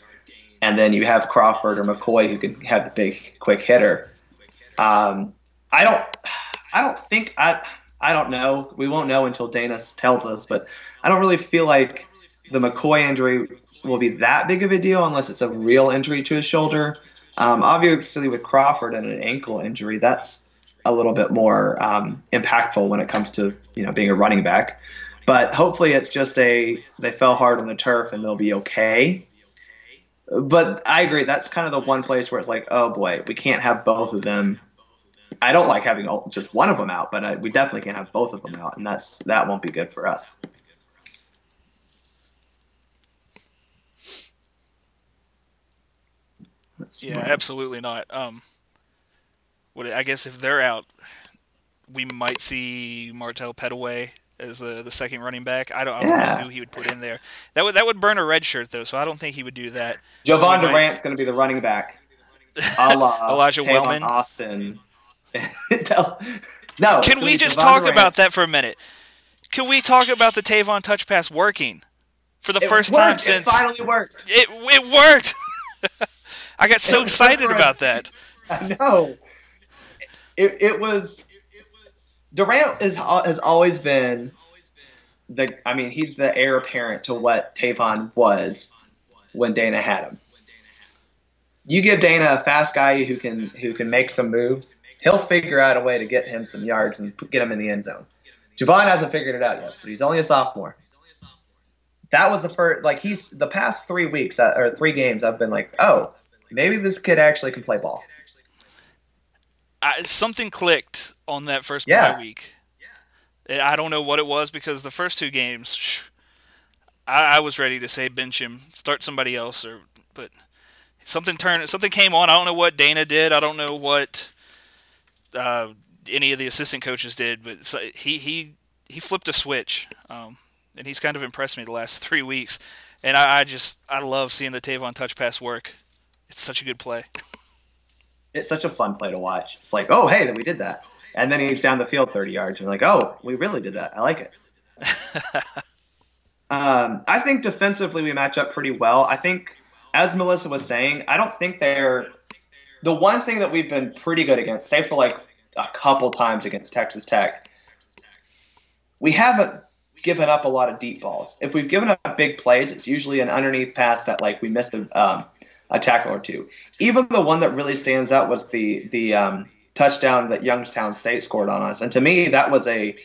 and then you have Crawford or McCoy who can have the big quick hitter. Um, I don't, I don't think I, I don't know. We won't know until Dana tells us, but I don't really feel like the McCoy injury will be that big of a deal unless it's a real injury to his shoulder. Um, obviously, with Crawford and an ankle injury, that's a little bit more um, impactful when it comes to you know being a running back. But hopefully, it's just a they fell hard on the turf and they'll be okay but I agree. That's kind of the one place where it's like, oh boy, we can't have both of them. I don't like having just one of them out, but I, we definitely can't have both of them out, and that's that won't be good for us. yeah, absolutely not. Um, what I guess if they're out, we might see Martell Pettaway as the the second running back. I don't, I don't yeah. know who he would put in there. That would that would burn a red shirt though, so I don't think he would do that. Jovon so Durant's going to be the running back. <laughs> Elijah Wellman, Austin. <laughs> no. Can we just talk Durant. about that for a minute? Can we talk about the Tavon touch pass working for the it first worked. time since it finally worked? It it worked. <laughs> I got so excited about that. <laughs> I know. It, it was Durant is has always been the. I mean, he's the heir apparent to what Tavon was when Dana had him. You give Dana a fast guy who can who can make some moves, he'll figure out a way to get him some yards and get him in the end zone. Jovon hasn't figured it out yet, but he's only a sophomore. That was the first, like he's the past three weeks uh, or three games. I've been like, oh, maybe this kid actually can play ball. I, something clicked on that first yeah. week. I don't know what it was because the first two games, I, I, was ready to say bench him, start somebody else, or but something turned, something came on. I don't know what Dana did. I don't know what uh, any of the assistant coaches did, but he he he flipped a switch, um, and he's kind of impressed me the last <laughs> three weeks. And I, I just I love seeing the Tavon touch pass work. It's such a good play. it's such a fun play to watch. It's like, oh, hey, we did that. And then he's down the field 30 yards. And like, oh, we really did that. I like it. <laughs> um, I think defensively we match up pretty well. I think, as Melissa was saying, I don't think they're the one thing that we've been pretty good against, save for like a couple times against Texas Tech, we haven't given up a lot of deep balls. If we've given up big plays, it's usually an underneath pass that like we missed a, um, a tackle or two. Even the one that really stands out was the the um, touchdown that Youngstown State scored on us, and to me that was a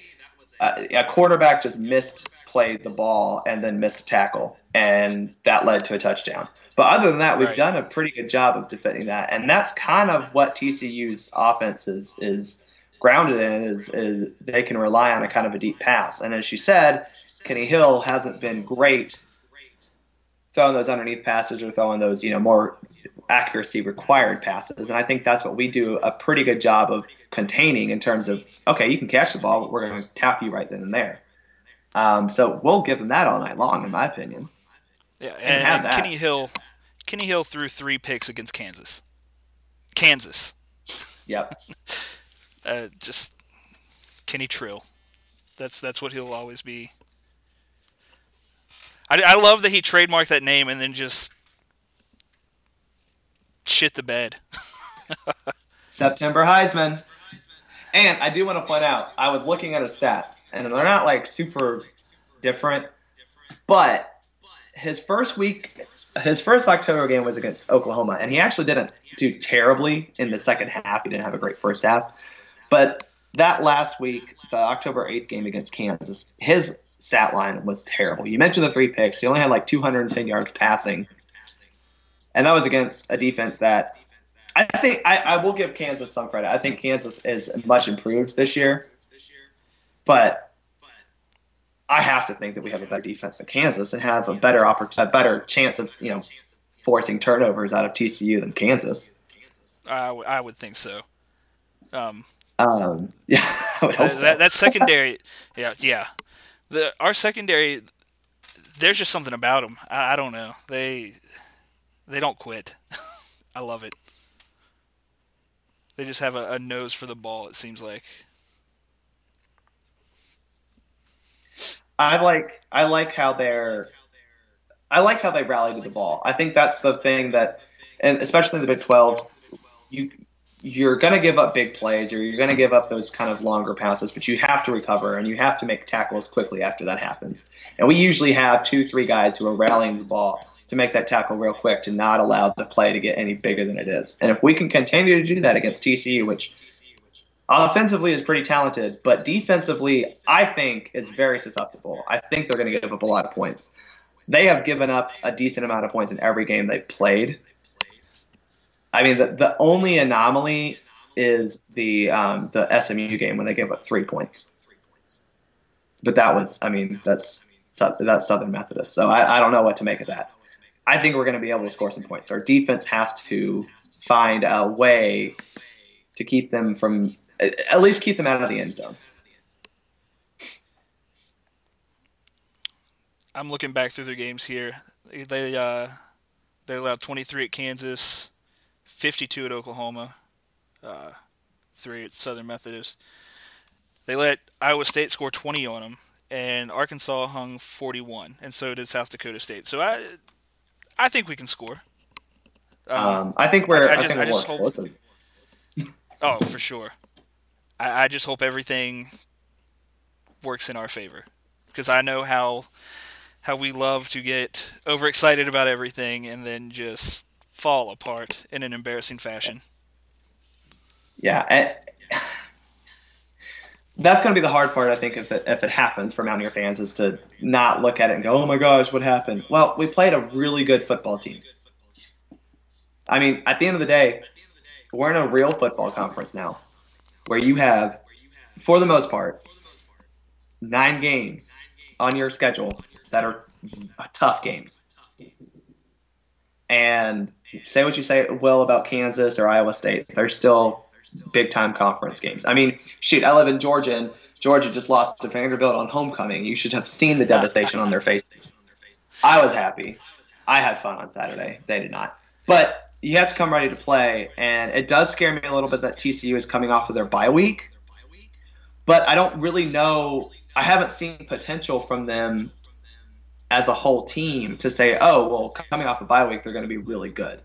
a, a quarterback just missed played the ball and then missed a tackle, and that led to a touchdown. But other than that, we've Right. done a pretty good job of defending that, and that's kind of what TCU's offense is is grounded in is is they can rely on a kind of a deep pass. And as she said, Kenny Hill hasn't been great throwing those underneath passes or throwing those you know more accuracy required passes. And I think that's what we do a pretty good job of containing in terms of okay, you can catch the ball, but we're going to tap you right then and there. Um, so we'll give them that all night long, in my opinion. Yeah, And and, have and that. Kenny Hill, Kenny Hill threw three picks against Kansas. Kansas, Yep. <laughs> uh, just Kenny Trill. That's that's what he'll always be. I, I love that he trademarked that name and then just shit the bed. <laughs> September Heisman. And I do want to point out, I was looking at his stats, and they're not like super different, but his first week, his first October game was against Oklahoma, and he actually didn't do terribly in the second half. He didn't have a great first half, but that last week, the October 8th game against Kansas, his stat line was terrible. You mentioned the three picks. He only had like 210 yards passing, and that was against a defense that I think I, I will give Kansas some credit. I think Kansas is much improved this year, but I have to think that we have a better defense than Kansas and have a better oppor- a better chance of you know forcing turnovers out of TCU than Kansas. I, w- I would think so. Um, Um, <laughs> yeah, I would hope that, that, that secondary, <laughs> yeah, yeah. The our secondary, there's just something about them. I, I don't know. They they don't quit. <laughs> I love it. They just have a, a nose for the ball. It seems like. I like I like how they're I like how they rally to the ball. I think that's the thing that, and especially in the Big Twelve, you you're going to give up big plays or you're going to give up those kind of longer passes, but you have to recover and you have to make tackles quickly after that happens. And we usually have two, three guys who are rallying the ball to make that tackle real quick to not allow the play to get any bigger than it is. And if we can continue to do that against TCU, which offensively is pretty talented, but defensively, I think is very susceptible. I think they're going to give up a lot of points. They have given up a decent amount of points in every game they've played. I mean, the, the only anomaly is the um, the SMU game when they gave up three points. But that was, I mean, that's that's Southern Methodist, so I, I don't know what to make of that. I think we're going to be able to score some points. Our defense has to find a way to keep them from, at least keep them out of the end zone. I'm looking back through their games here. They uh, they allowed 23 at Kansas, 52 at Oklahoma, uh, three at Southern Methodist. They let Iowa State score 20 on them, and Arkansas hung 41, and so did South Dakota State. So I I think we can score. Um, I think we're, I, just- think we're more just hope- <laughs> Oh, for sure. I, I just hope everything works in our favor because I know how how we love to get overexcited about everything and then just fall apart in an embarrassing fashion. Yeah, and that's going to be the hard part, I think, if it, if it happens for Mountaineer fans, is to not look at it and go, "Oh my gosh, what happened?" Well, we played a really good football team. I mean, at the end of the day, we're in a real football conference now, where you have, for the most part, nine games on your schedule that are tough games. And say what you say well about Kansas or Iowa State, they're still big time conference games. I mean, shoot, I live in Georgia, and Georgia just lost to Vanderbilt on homecoming. You should have seen the devastation on their faces. I was happy. I had fun on Saturday. They did not. But you have to come ready to play, and it does scare me a little bit that TCU is coming off of their bye week. But I don't really know. I haven't seen potential from them as a whole team to say, oh, well, coming off a bye week, they're going to be really good.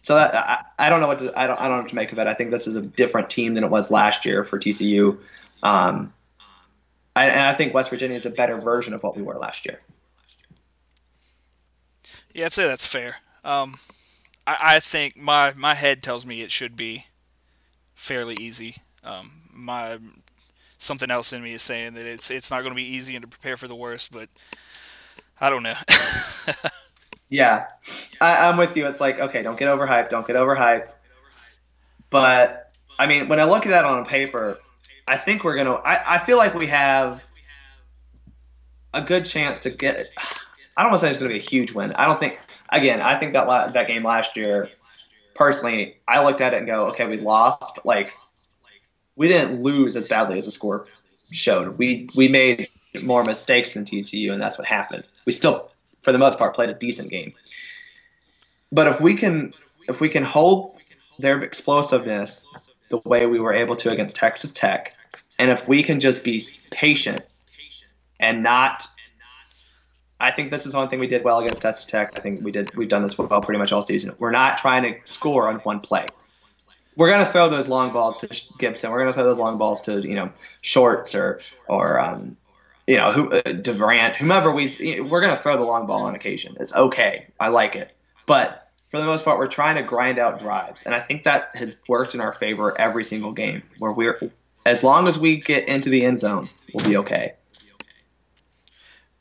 So that I, I don't know what to, I don't I don't know what to make of it. I think this is a different team than it was last year for TCU. Um, I, and I think West Virginia is a better version of what we were last year. Yeah, I'd say that's fair. Um, I, I think my my head tells me it should be fairly easy. Um, my something else in me is saying that it's it's not going to be easy and to prepare for the worst, but I don't know. <laughs> Yeah, I, I'm with you. It's like, okay, don't get overhyped. Don't get overhyped. But I mean, when I look at that on paper, I think we're gonna. I, I feel like we have a good chance to get. I don't want to say it's gonna be a huge win. I don't think. Again, I think that la- that game last year, personally, I looked at it and go, okay, we lost, but like, we didn't lose as badly as the score showed. We we made more mistakes than TCU, and that's what happened. We still for the most part, played a decent game. But if we can if we can hold their explosiveness the way we were able to against Texas Tech, and if we can just be patient and not I think this is one thing we did well against Texas Tech. I think we did we've done this well pretty much all season. We're not trying to score on one play. We're gonna throw those long balls to Gibson. We're gonna throw those long balls to you know Shorts or or um, you know, who uh, Durant, whomever we, we're gonna throw the long ball on occasion. It's okay. I like it, but for the most part, we're trying to grind out drives, and I think that has worked in our favor every single game. Where we're, as long as we get into the end zone, we'll be okay.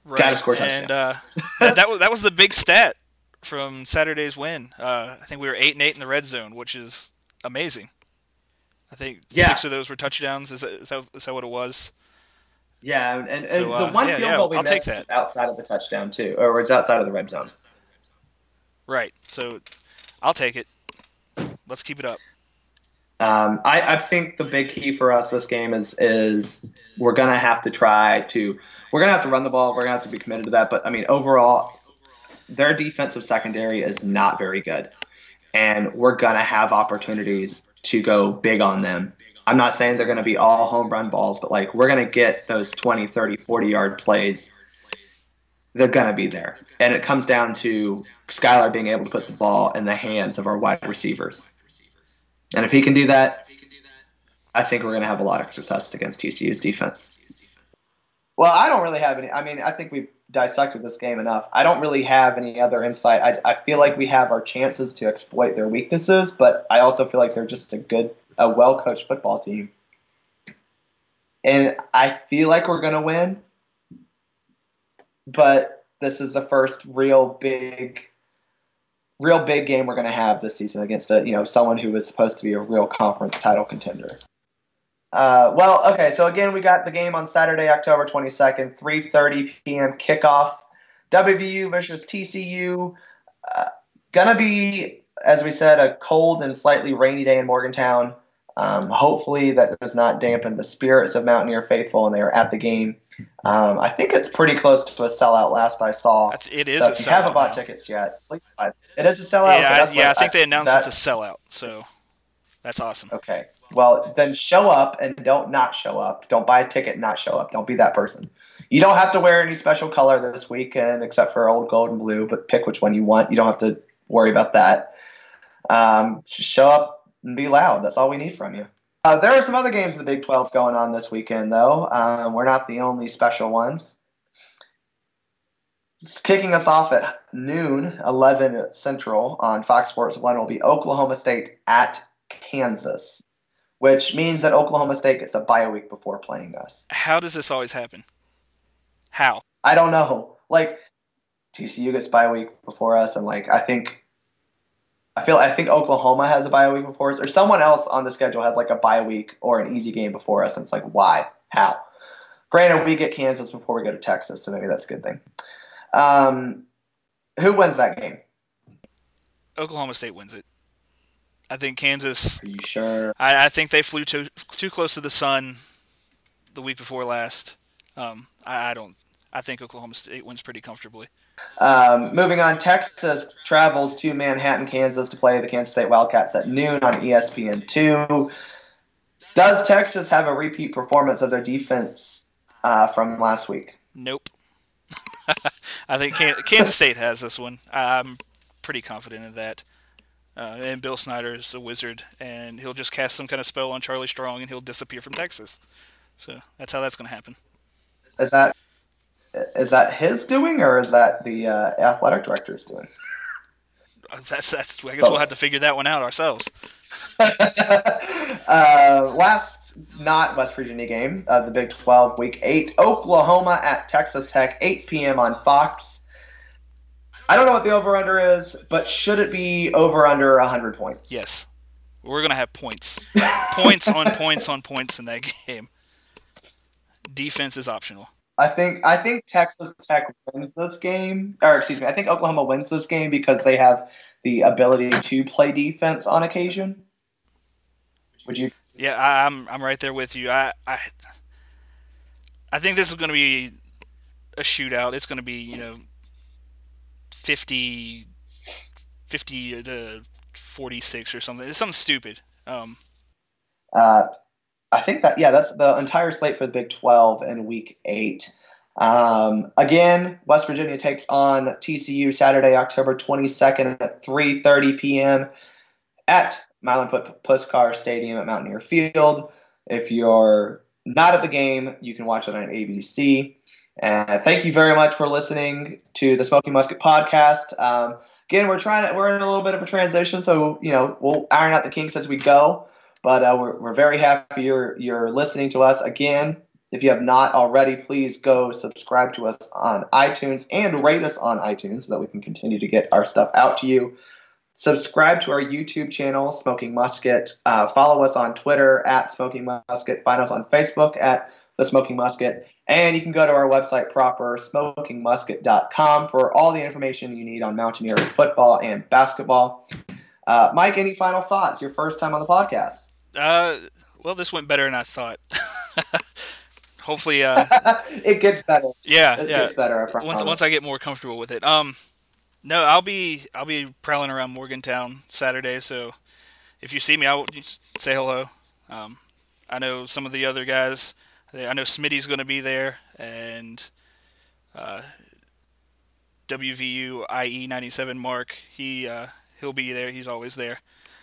Right. Gotta score and uh, that, that was that was the big stat from Saturday's win. Uh, I think we were eight and eight in the red zone, which is amazing. I think Yeah. six of those were touchdowns. Is that, is that, is that what it was? Yeah, and, and, So, uh, the one yeah, field yeah, goal we I'll take missed that. is outside of the touchdown too, or it's outside of the red zone. Right. So I'll take it. Let's keep it up. Um, I, I think the big key for us this game is is we're gonna have to try to we're gonna have to run the ball. We're gonna have to be committed to that. But I mean, overall, their defensive secondary is not very good, and we're gonna have opportunities to go big on them. I'm not saying they're gonna be all home run balls, but like we're gonna get those 20, 30, 40 yard plays. They're gonna be there, and it comes down to Skyler being able to put the ball in the hands of our wide receivers. And if he can do that, I think we're going to have a lot of success against TCU's defense. Well, I don't really have any. I mean, I think we've dissected this game enough. I don't really have any other insight. I, I feel like we have our chances to exploit their weaknesses, but I also feel like they're just a good, a well coached football team. And I feel like we're going to win, but this is the first real big real big game we're going to have this season against a you know someone who was supposed to be a real conference title contender. Uh, well, okay, so again we got the game on Saturday, October 22nd, 3:30 p.m. kickoff. WVU versus TCU. Uh, gonna be, as we said, a cold and slightly rainy day in Morgantown. Um, hopefully that does not dampen the spirits of Mountaineer faithful, and they are at the game. Um, I think it's pretty close to a sellout. Last I saw, It is So a if you haven't bought now. tickets yet, please buy it. Is a sellout. Yeah, I, yeah. I think they announced that- it's a sellout. So that's awesome. Okay. Well, then show up and don't not show up. Don't buy a ticket and not show up. Don't be that person. You don't have to wear any special color this weekend except for old gold and blue, but pick which one you want. You don't have to worry about that. Um, just show up and be loud. That's all we need from you. Uh, there are some other games in the Big 12 going on this weekend, though. Um, we're not the only special ones. Just kicking us off at noon, 11 Central on Fox Sports 1 will be Oklahoma State at Kansas, which means that Oklahoma State gets a bye week before playing us. How does this always happen? How? I don't know. Like TCU gets bye week before us, and like I think, I feel I think Oklahoma has a bye week before us, or someone else on the schedule has like a bye week or an easy game before us, and it's like why? How? Granted, we get Kansas before we go to Texas, so maybe that's a good thing. Um, who wins that game? Oklahoma State wins it. I think Kansas. Are you sure? I, I think they flew too too close to the sun the week before last. Um, I, I don't. I think Oklahoma State wins pretty comfortably. Um, moving on, Texas travels to Manhattan, Kansas to play the Kansas State Wildcats at noon on E ESPN2. Does Texas have a repeat performance of their defense uh, from last week? Nope. <laughs> I think Kansas State has this one. I'm pretty confident in that. Uh, and Bill Snyder is a wizard, and he'll just cast some kind of spell on Charlie Strong, and he'll disappear from Texas. So that's how that's going to happen. Is that is that his doing or is that the uh, athletic director's doing? <laughs> That's that's. I guess we'll have to figure that one out ourselves. <laughs> Uh, last not West Virginia game of the Big 12 Week 8, Oklahoma at Texas Tech, 8 p.m. on Fox. I don't know what the over/under is, but should it be over/under 100 points? Yes, we're going to have points, points on points on points in that <laughs> game. Defense is optional. I think I think Texas Tech wins this game, or excuse me, I think Oklahoma wins this game because they have the ability to play defense on occasion. Would you? Yeah, I, I'm I'm right there with you. I I, I think this is going to be a shootout. It's going to be you know 50, 50 to forty six or something. It's something stupid. Um, Uh, I think that yeah, that's the entire slate for the Big 12 in Week Eight. Um, again, West Virginia takes on TCU Saturday, October 22nd at 3:30 p.m. at Milan Puskar Stadium at Mountaineer Field. If you're not at the game, you can watch it on ABC. And thank you very much for listening to the Smoking Musket podcast. Um, again, we're trying to we're in a little bit of a transition, so you know we'll iron out the kinks as we go. But uh, we're, we're very happy you're you're listening to us again. If you have not already, please go subscribe to us on iTunes and rate us on iTunes so that we can continue to get our stuff out to you. Subscribe to our YouTube channel, Smoking Musket. Uh, follow us on Twitter at Smoking Musket. Find us on Facebook at The Smoking Musket. And you can go to our website proper, smokingmusket.com, for all the information you need on Mountaineer football and basketball. Uh, Mike, any final thoughts? Your first time on the podcast. Uh, well, this went better than I thought. <laughs> Hopefully, uh, <laughs> it gets better. Yeah, it yeah. gets better. I once once I get more comfortable with it. Um, no, I'll be I'll be prowling around Morgantown Saturday. So if you see me, I'll just say hello. Um, I know some of the other guys. I know Smitty's going to be there, and uh, WVU IE ninety seven Mark. He uh, he'll be there. He's always there.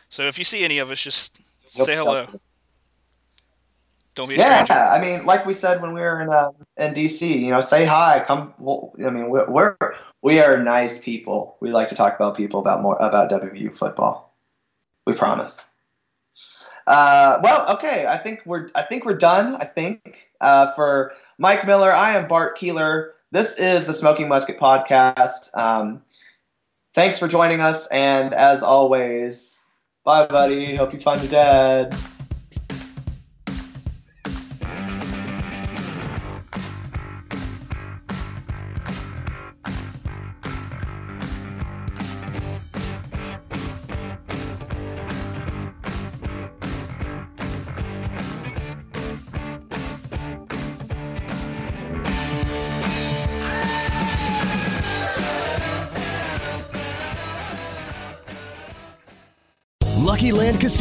So if you see any of us, just say hello. Don't be yeah, stranger. I mean, like we said when we were in uh, in DC, you know, say hi. Come. Well, I mean, we're, we're we are nice people. We like to talk about people about more about WVU football. We promise. Uh, well, okay. I think we're I think we're done. I think uh, for Mike Miller, I am Bart Keeler. This is the Smoking Musket podcast. Um, thanks for joining us, and as always, bye, buddy. Hope you find your dad.